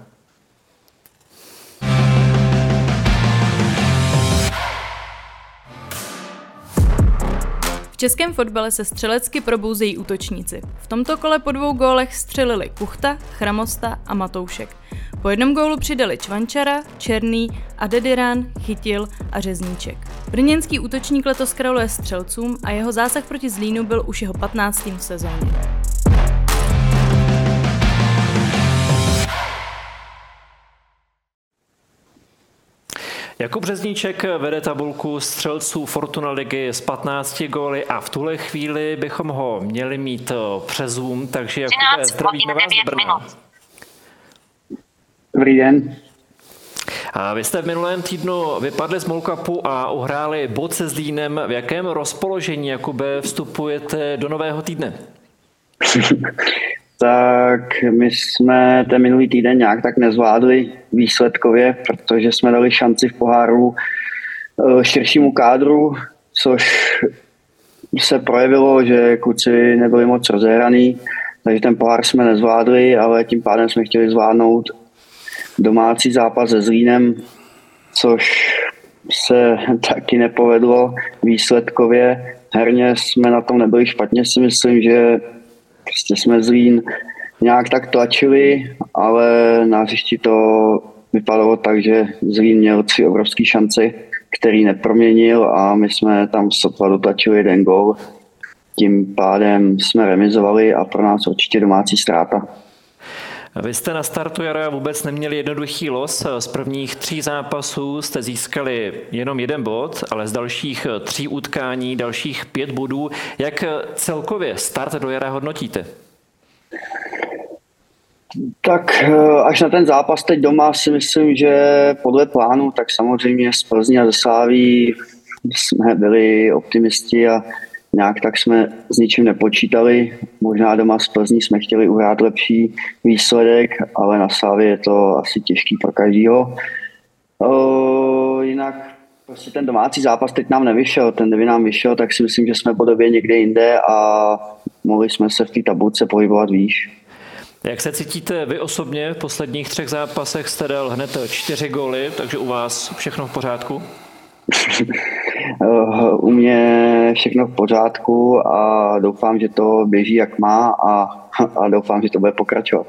V českém fotbale se střelecky probouzejí útočníci. V tomto kole po dvou gólech střelili Kuchta, Chramosta a Matoušek. Po jednom gólu přidali Čvančara, Černý, Adediran, Chytil a Řezníček. Brněnský útočník letos kraluje střelcům a jeho zásah proti Zlínu byl už jeho 15. v sezóně. Jakub Březníček vede tabulku střelců Fortuna ligy s 15 góly a v tuhle chvíli bychom ho měli mít eh, přes Zoom, takže Jakube, zdravíme vás z Brna. Dobrý den. A vy jste v minulém týdnu vypadli z Molkapu a uhráli bod se Zlínem. V jakém rozpoložení, Jakube, vstupujete do nového týdne? tak my jsme ten minulý týden nějak tak nezvládli výsledkově, protože jsme dali šanci v poháru eh, širšímu kádru, což se projevilo, že kluci nebyli moc rozehraný, takže ten pohár jsme nezvládli, ale tím pádem jsme chtěli zvládnout domácí zápas se Zlínem, což se taky nepovedlo výsledkově. Herně jsme na tom nebyli špatně, si myslím, že Prostě jsme Zlín nějak tak tlačili, ale na hřišti to vypadalo tak, že Zlín měl tři obrovské šance, který neproměnil a my jsme tam sotva dotlačili jeden gol. Tím pádem jsme remizovali a pro nás určitě domácí ztráta. Vy jste na startu jara vůbec neměli jednoduchý los. Z prvních tří zápasů jste získali jenom jeden bod, ale z dalších tří utkání dalších pět bodů. Jak celkově start do jara hodnotíte? Tak eh, až na ten zápas teď doma si myslím, že podle plánu, tak samozřejmě z Plzní a ze Sláví jsme byli optimisti a nějak tak jsme s ničím nepočítali. Možná doma z Plzní jsme chtěli uhrát lepší výsledek, ale na Sávě je to asi těžký pro každýho. O, jinak prostě ten domácí zápas teď nám nevyšel. Ten, kdyby nám vyšel, tak si myslím, že jsme po době někde jinde a mohli jsme se v té tabulce pohybovat výš. Jak se cítíte vy osobně? V posledních třech zápasech jste dal hned čtyři góly, takže u vás všechno v pořádku? U mě všechno v pořádku a doufám, že to běží jak má a, a doufám, že to bude pokračovat.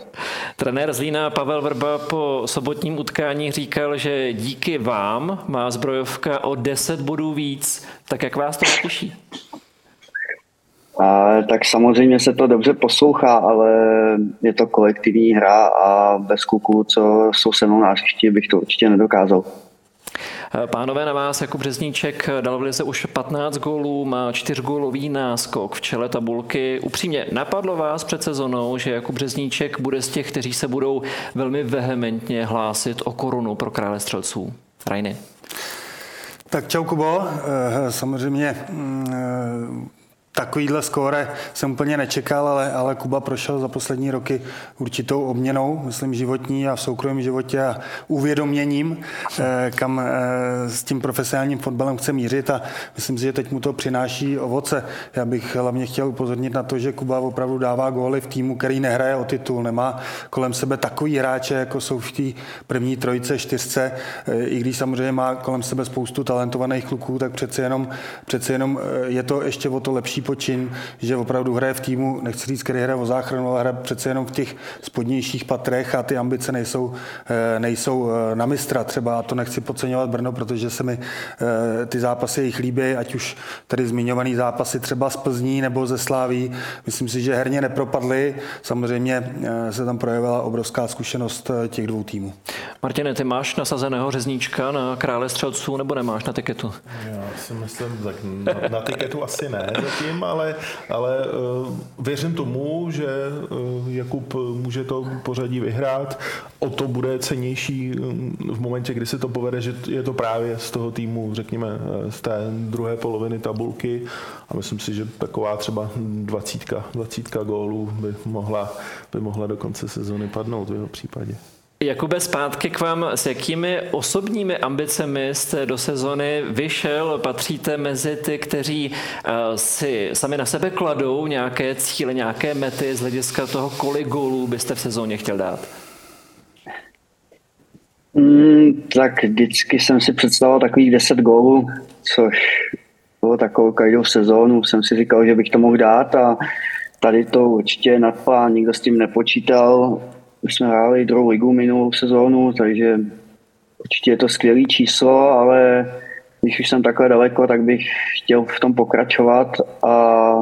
Trenér Zlína Pavel Vrba po sobotním utkání říkal, že díky vám má zbrojovka o 10 bodů víc. Tak jak vás to těší? A, tak samozřejmě se to dobře poslouchá, ale je to kolektivní hra a bez kluků, co jsou se mnou na hřišti, bych to určitě nedokázal. Pánové, na vás jako Březníček dal v lize už 15 gólů, má čtyřgólový náskok v čele tabulky. Upřímně, napadlo vás před sezonou, že jako Březníček bude z těch, kteří se budou velmi vehementně hlásit o korunu pro krále střelců? Rajny. Tak čau, Kubo. Eh, samozřejmě mm, Takovýhle skóre jsem úplně nečekal, ale, ale Kuba prošel za poslední roky určitou obměnou, myslím životní a v soukromém životě a uvědoměním, eh, kam eh, s tím profesionálním fotbalem chce mířit a myslím si, že teď mu to přináší ovoce. Já bych hlavně chtěl upozornit na to, že Kuba opravdu dává góly v týmu, který nehraje o titul, nemá kolem sebe takový hráče, jako jsou v té první trojice, čtyřce, eh, i když samozřejmě má kolem sebe spoustu talentovaných kluků, tak přece jenom, přece jenom je to ještě o to lepší počin, že opravdu hraje v týmu, nechci říct, který hraje o záchranu, ale hraje přece jenom v těch spodnějších patrech a ty ambice nejsou, eh, nejsou eh, na mistra třeba. A to nechci podceňovat Brno, protože se mi eh, ty zápasy jejich líbí, ať už tady zmiňovaný zápasy třeba z Plzní nebo ze Sláví. Myslím si, že herně nepropadly. Samozřejmě se tam projevila obrovská zkušenost těch dvou týmů. Martine, ty máš nasazeného řezníčka na krále střelců nebo nemáš na tiketu? Já si myslím, tak na, na tiketu asi ne zatím nevím, ale, ale uh, věřím tomu, že uh, Jakub může to pořadí vyhrát. O to bude cenější um, v momentě, kdy se to povede, že je to právě z toho týmu, řekněme, z té druhé poloviny tabulky a myslím si, že taková třeba dvacítka, dvacítka gólů by mohla, by mohla do konce sezóny padnout v jeho případě. Jakube, zpátky k vám. S jakými osobními ambicemi jste do sezony vyšel? Patříte mezi ty, kteří eh, si sami na sebe kladou nějaké cíle, nějaké mety z hlediska toho, kolik gólů byste v sezóně chtěl dát? Mm, tak vždycky jsem si představoval takových 10 gólů, což bylo takovou každou sezónu. Jsem si říkal, že bych to mohl dát a tady to určitě nadplán, nikdo s tím nepočítal. My jsme hráli druhou ligu minulou sezónu, takže určitě je to skvělé číslo, ale když už jsem takhle daleko, tak bych chtěl v tom pokračovat a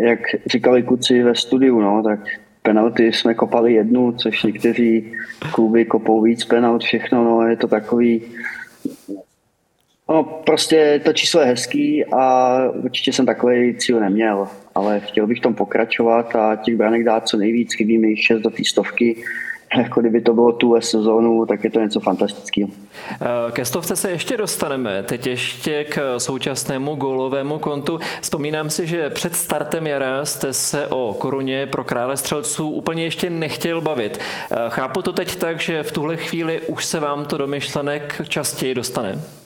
jak říkali kluci ve studiu, no, tak penalty jsme kopali jednu, což někteří kluby kopou víc penalt, všechno, no, je to takový, no, prostě to číslo je hezký a určitě jsem takový cíl neměl ale chtěl bych tom pokračovat a těch branek dát co nejvíc, chybí mi 6 do té stovky, jako kdyby to bylo tu sezónu, tak je to něco fantastického. Eh, ke stovce se ještě dostaneme. Teď ještě k současnému gólovému kontu. Vzpomínám si, že před startem jara jste se o koruně pro krále střelců úplně ještě nechtěl bavit. Eh, chápu to teď tak, že v tuhle chvíli už se vám to do myšlenek častěji dostane?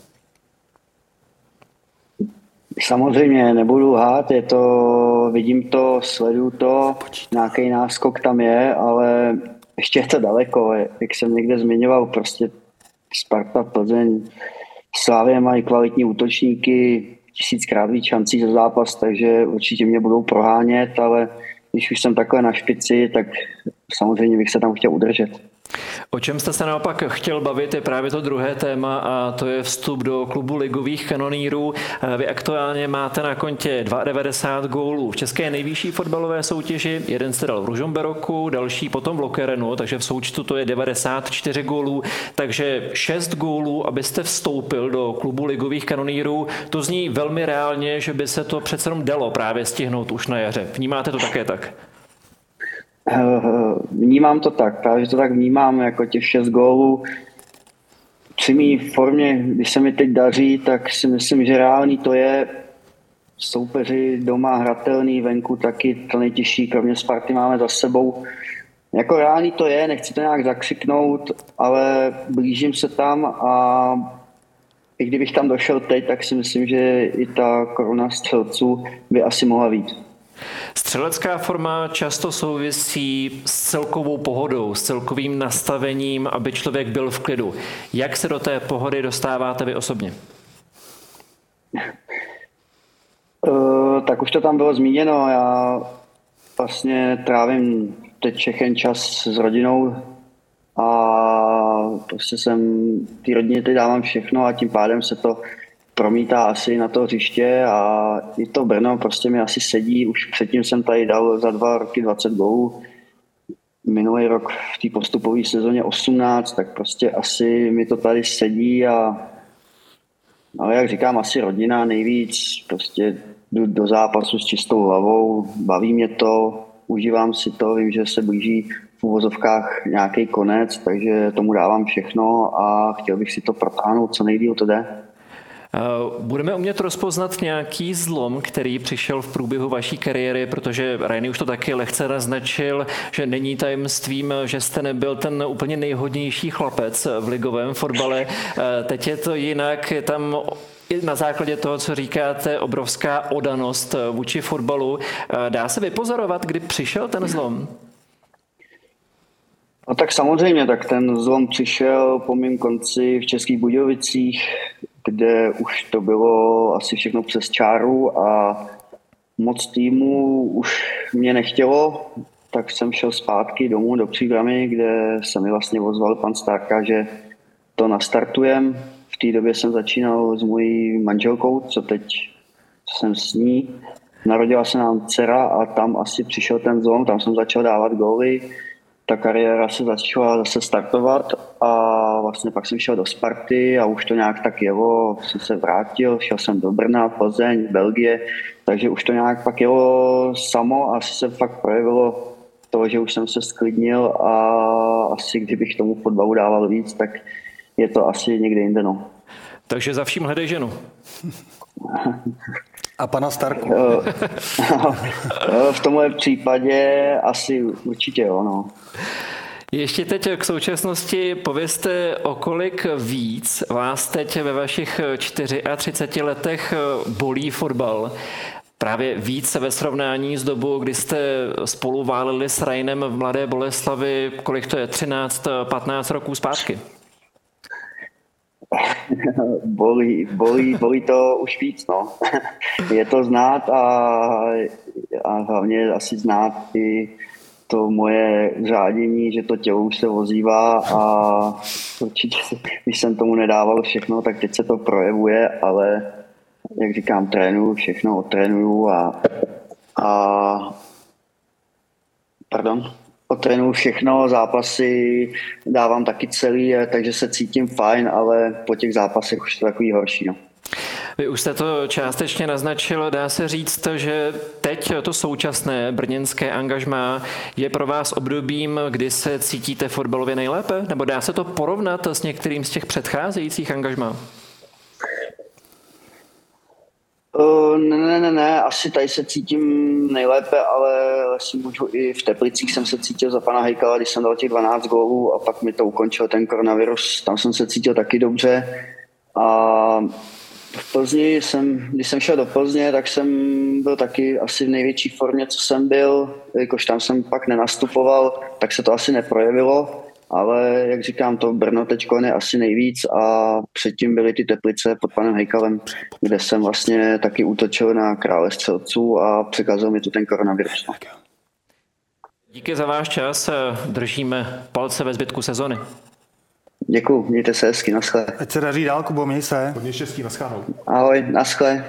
Samozřejmě nebudu hát, je to, vidím to, sleduju to, nějaký náskok tam je, ale ještě je to daleko, jak jsem někde zmiňoval, prostě Sparta, Plzeň, Slávě mají kvalitní útočníky, tisíckrát víc šancí za zápas, takže určitě mě budou prohánět, ale když už jsem takhle na špici, tak samozřejmě bych se tam chtěl udržet. O čem jste se naopak chtěl bavit, je právě to druhé téma a to je vstup do klubu ligových kanonírů. Vy aktuálně máte na kontě 92 gólů v české nejvyšší fotbalové soutěži. Jeden jste dal v Ružomberoku, další potom v Lokerenu, takže v součtu to je 94 gólů. Takže 6 gólů, abyste vstoupil do klubu ligových kanonírů. To zní velmi reálně, že by se to přece jenom dalo právě stihnout už na jaře. Vnímáte to také tak? Vnímám to tak, právě to tak vnímám, jako těch šest gólů. Při mý formě, když se mi teď daří, tak si myslím, že reálný to je. Soupeři doma hratelný, venku taky to nejtěžší, kromě Sparty máme za sebou. Jako reálný to je, nechci to nějak zakřiknout, ale blížím se tam a i kdybych tam došel teď, tak si myslím, že i ta koruna střelců by asi mohla víc. Střelecká forma často souvisí s celkovou pohodou, s celkovým nastavením, aby člověk byl v klidu. Jak se do té pohody dostáváte vy osobně? Uh, tak už to tam bylo zmíněno. Já vlastně trávím teď všechen čas s rodinou a prostě jsem ty rodině teď dávám všechno a tím pádem se to promítá asi na to hřiště a i to Brno prostě mi asi sedí. Už předtím jsem tady dal za dva roky 20 gólů. Minulý rok v té postupové sezóně 18, tak prostě asi mi to tady sedí a ale jak říkám, asi rodina nejvíc. Prostě jdu do zápasu s čistou hlavou, baví mě to, užívám si to, vím, že se blíží v uvozovkách nějaký konec, takže tomu dávám všechno a chtěl bych si to protáhnout co nejdíl to jde. Eh, budeme umět rozpoznat nějaký zlom, který přišel v průběhu vaší kariéry, protože Rajny už to taky lehce naznačil, že není tajemstvím, že jste nebyl ten úplně nejhodnější chlapec v ligovém fotbale. Eh, teď je to jinak, je tam na základě toho, co říkáte, obrovská odanost vůči fotbalu. Eh, dá se vypozorovat, kdy přišel ten zlom? No tak samozřejmě, tak ten zlom přišel po mém konci v Českých Budějovicích, kde už to bylo asi všechno přes čáru a moc týmu už mě nechtělo, tak jsem šel zpátky domů do Příbramy, kde se mi vlastně ozval pan Stárka, že to nastartujem. V té době jsem začínal s mojí manželkou, co teď jsem s ní. Narodila se nám dcera a tam asi přišel ten zlom, tam jsem začal dávat góly ta kariéra se začala zase startovat a vlastně pak jsem šel do Sparty a už to nějak tak jelo, jsem se vrátil, šel jsem do Brna, Plzeň, Belgie, takže už to nějak pak jelo samo a asi se fakt projevilo to, že už jsem se sklidnil a asi kdybych tomu fotbalu dával víc, tak je to asi někde jinde. No. Takže za vším hledej ženu. A pana Starku. v tomhle případě asi určitě jo, no. Ještě teď k současnosti povězte, o kolik víc vás teď ve vašich 34 letech bolí fotbal. Právě víc ve srovnání s dobou, kdy jste spolu válili s Rajnem v Mladé Boleslavi, kolik to je, 13, 15 roků zpátky? bolí, bolí, bolí to už víc, no. Je to znát a, a hlavně asi znát i to moje řádění, že to tělo už se ozývá a určitě, když jsem tomu nedával všechno, tak teď se to projevuje, ale jak říkám, trénuju všechno, otrénuju a, a pardon, otrénuju všechno, zápasy dávám taky celý, takže se cítím fajn, ale po těch zápasech už to takový horší. No. Vy už jste to částečně naznačil, dá se říct, že teď to současné brněnské angažmá je pro vás obdobím, kdy se cítíte fotbalově nejlépe? Nebo dá se to porovnat s některým z těch předcházejících angažmá? Uh, ne, ne, ne, ne, asi tady se cítím nejlépe, ale si můžu i v Teplicích jsem se cítil za pana Hejkala, když jsem dal těch 12 gólů a pak mi to ukončil ten koronavirus, tam jsem se cítil taky dobře a v Plzni jsem, když jsem šel do Plzně, tak jsem byl taky asi v největší formě, co jsem byl, jakož tam jsem pak nenastupoval, tak se to asi neprojevilo, ale jak říkám, to Brno teď je asi nejvíc a předtím byly ty Teplice pod panem Hejkalem, kde jsem vlastně taky útočil na krále střelců a překazil mi tu ten koronavirus. Díky za váš čas, držíme palce ve zbytku sezony. Děkuji, mějte se hezky, naschle. Ať se daří dál, Kubo, měj se. Hodně štěstí, naschledanou. Ahoj, naschle.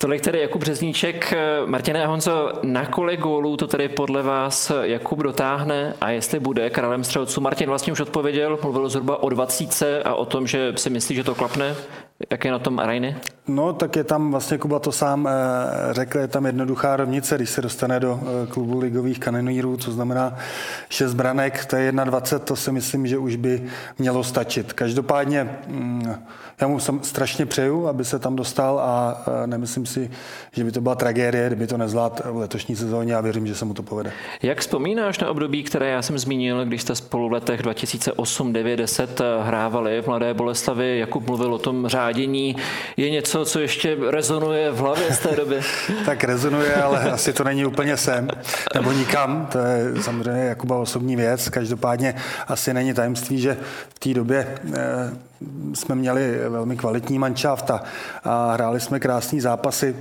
Tolik tedy Jakub Březníček. Martine a Honzo, na kolik gólů to tedy podle vás Jakub dotáhne a jestli bude králem střelců? Martin vlastně už odpověděl, mluvil zhruba o 20 a o tom, že si myslí, že to klapne. Jak je na tom Rajny? No, tak je tam vlastně Kuba to sám eh, řekl, je tam jednoduchá rovnice, když se dostane do eh, klubu ligových kanonýrů, co znamená 6 branek, to je 21, to si myslím, že už by mělo stačit. Každopádně mm, já mu strašně přeju, aby se tam dostal a eh, nemyslím si, že by to byla tragédie, kdyby to nezvládl v letošní sezóně a věřím, že se mu to povede. Jak vzpomínáš na období, které já jsem zmínil, když jste spolu v letech 2008, 9, 10 hrávali v Mladé Boleslavi? Jakub mluvil o tom řádě svádění je něco, co ještě rezonuje v hlavě z té doby? tak rezonuje, ale asi to není úplně sem, nebo nikam. To je samozřejmě Jakuba osobní věc. Každopádně asi není tajemství, že v té době eh, jsme měli velmi kvalitní manšaft a hráli jsme krásné zápasy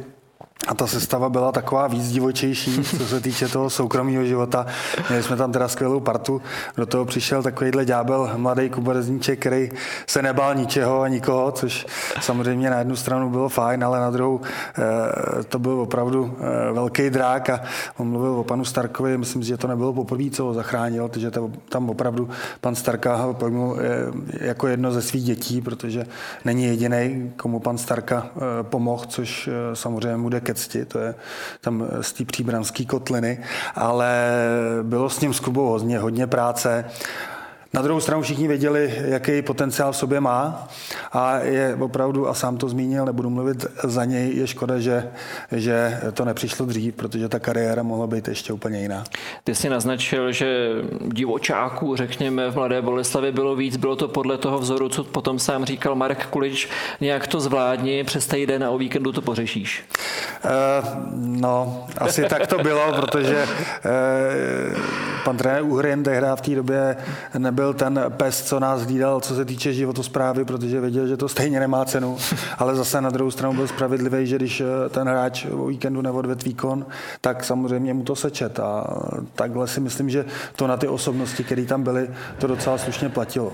a ta sestava byla taková víc divočejší, co se týče toho soukromého života. Měli jsme tam teda skvělou partu. Do toho přišel takovýhle ďábel, mladý kuberezníček, který se nebál ničeho a nikoho, což samozřejmě na jednu stranu bylo fajn, ale na druhou eh, to byl opravdu eh, velký drák a on mluvil o panu Starkovi, myslím že to nebylo poprvé, co ho zachránil, protože tam opravdu pan Starka ho pojmul eh, jako jedno ze svých dětí, protože není jediný, komu pan Starka pomohl, což samozřejmě bude ke cti, to je tam z té příbramské kotliny, ale bylo s ním s Kubou hodně, hodně práce na druhou stranu všichni věděli, jaký potenciál v sobě má a je opravdu, a sám to zmínil, nebudu mluvit za něj, je škoda, že, že to nepřišlo dřív, protože ta kariéra mohla být ještě úplně jiná. Ty jsi naznačil, že divočáků, řekněme, v Mladé Boleslavě bylo víc, bylo to podle toho vzoru, co potom sám říkal Marek Kulič, nějak to zvládni, přes den a o víkendu to pořešíš. Uh, no, asi tak to bylo, protože uh, pan trenér Uhrin tehdy v té době nebyl byl ten pes, co nás hlídal, co se týče životosprávy, protože věděl, že to stejně nemá cenu, ale zase na druhou stranu byl spravedlivý, že když eh, ten hráč o víkendu neodved výkon, tak samozřejmě mu to sečet a takhle si myslím, že to na ty osobnosti, které tam byly, to docela slušně platilo.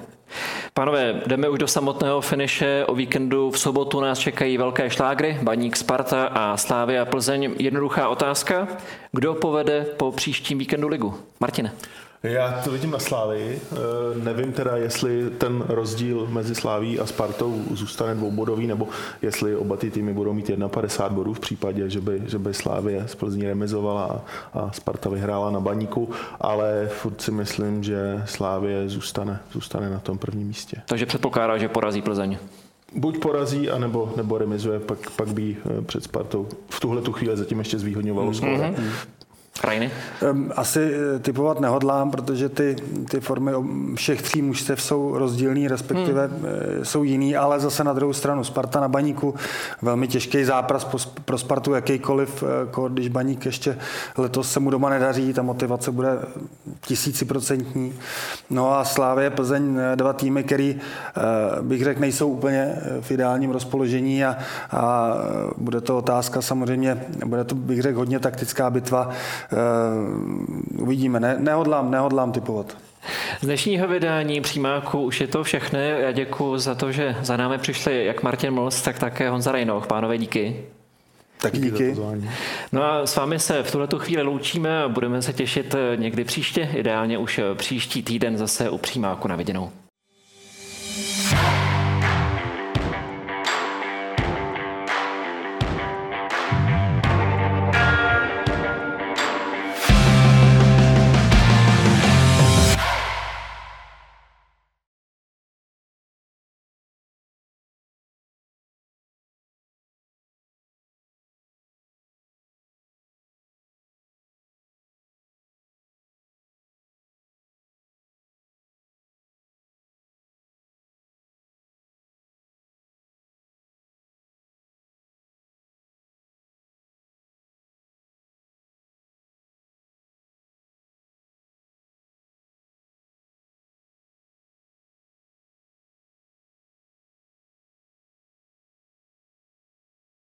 Pánové, jdeme už do samotného finiše. O víkendu v sobotu nás čekají velké šlágry, Baník Sparta a Slávy a Plzeň. Jednoduchá otázka. Kdo povede po příštím víkendu ligu? Martine. Já to vidím na Slávy. Eh, nevím teda, jestli ten rozdíl mezi Sláví a Spartou zůstane dvoubodový, nebo jestli oba ty týmy budou mít 51 bodů v případě, že by, že by Slávě z Plzní remizovala a, Sparta vyhrála na baníku, ale furt si myslím, že Slávě zůstane, zůstane na tom prvním místě. Takže předpokládá, že porazí Plzeň. Buď porazí, anebo, nebo remizuje, pak, pak by eh, před Spartou v tuhle tu chvíli zatím ještě zvýhodňovalo mm-hmm. Krajiny? Asi eh, typovat nehodlám, protože ty, ty formy všech tří mužstev jsou rozdílný, respektive hmm. Eh, jsou jiný, ale zase na druhou stranu Sparta na baníku, velmi těžký zápas pro Spartu jakýkoliv, jako když baník ještě letos se mu doma nedaří, ta motivace bude tisíciprocentní. No a Slávě Plzeň, dva týmy, který bych řekl, nejsou úplně v ideálním rozpoložení a, a bude to otázka samozřejmě, bude to bych řekl hodně taktická bitva, Uh, uvidíme, ne, nehodlám, nehodlám typovat. Z dnešního vydání přímáku už je to všechno. Já děkuji za to, že za námi přišli jak Martin Mols, tak také Honza Rejnoch. Pánové, díky. Tak díky. No a s vámi se v tuhle chvíli loučíme a budeme se těšit někdy příště, ideálně už příští týden zase u přímáku na viděnou.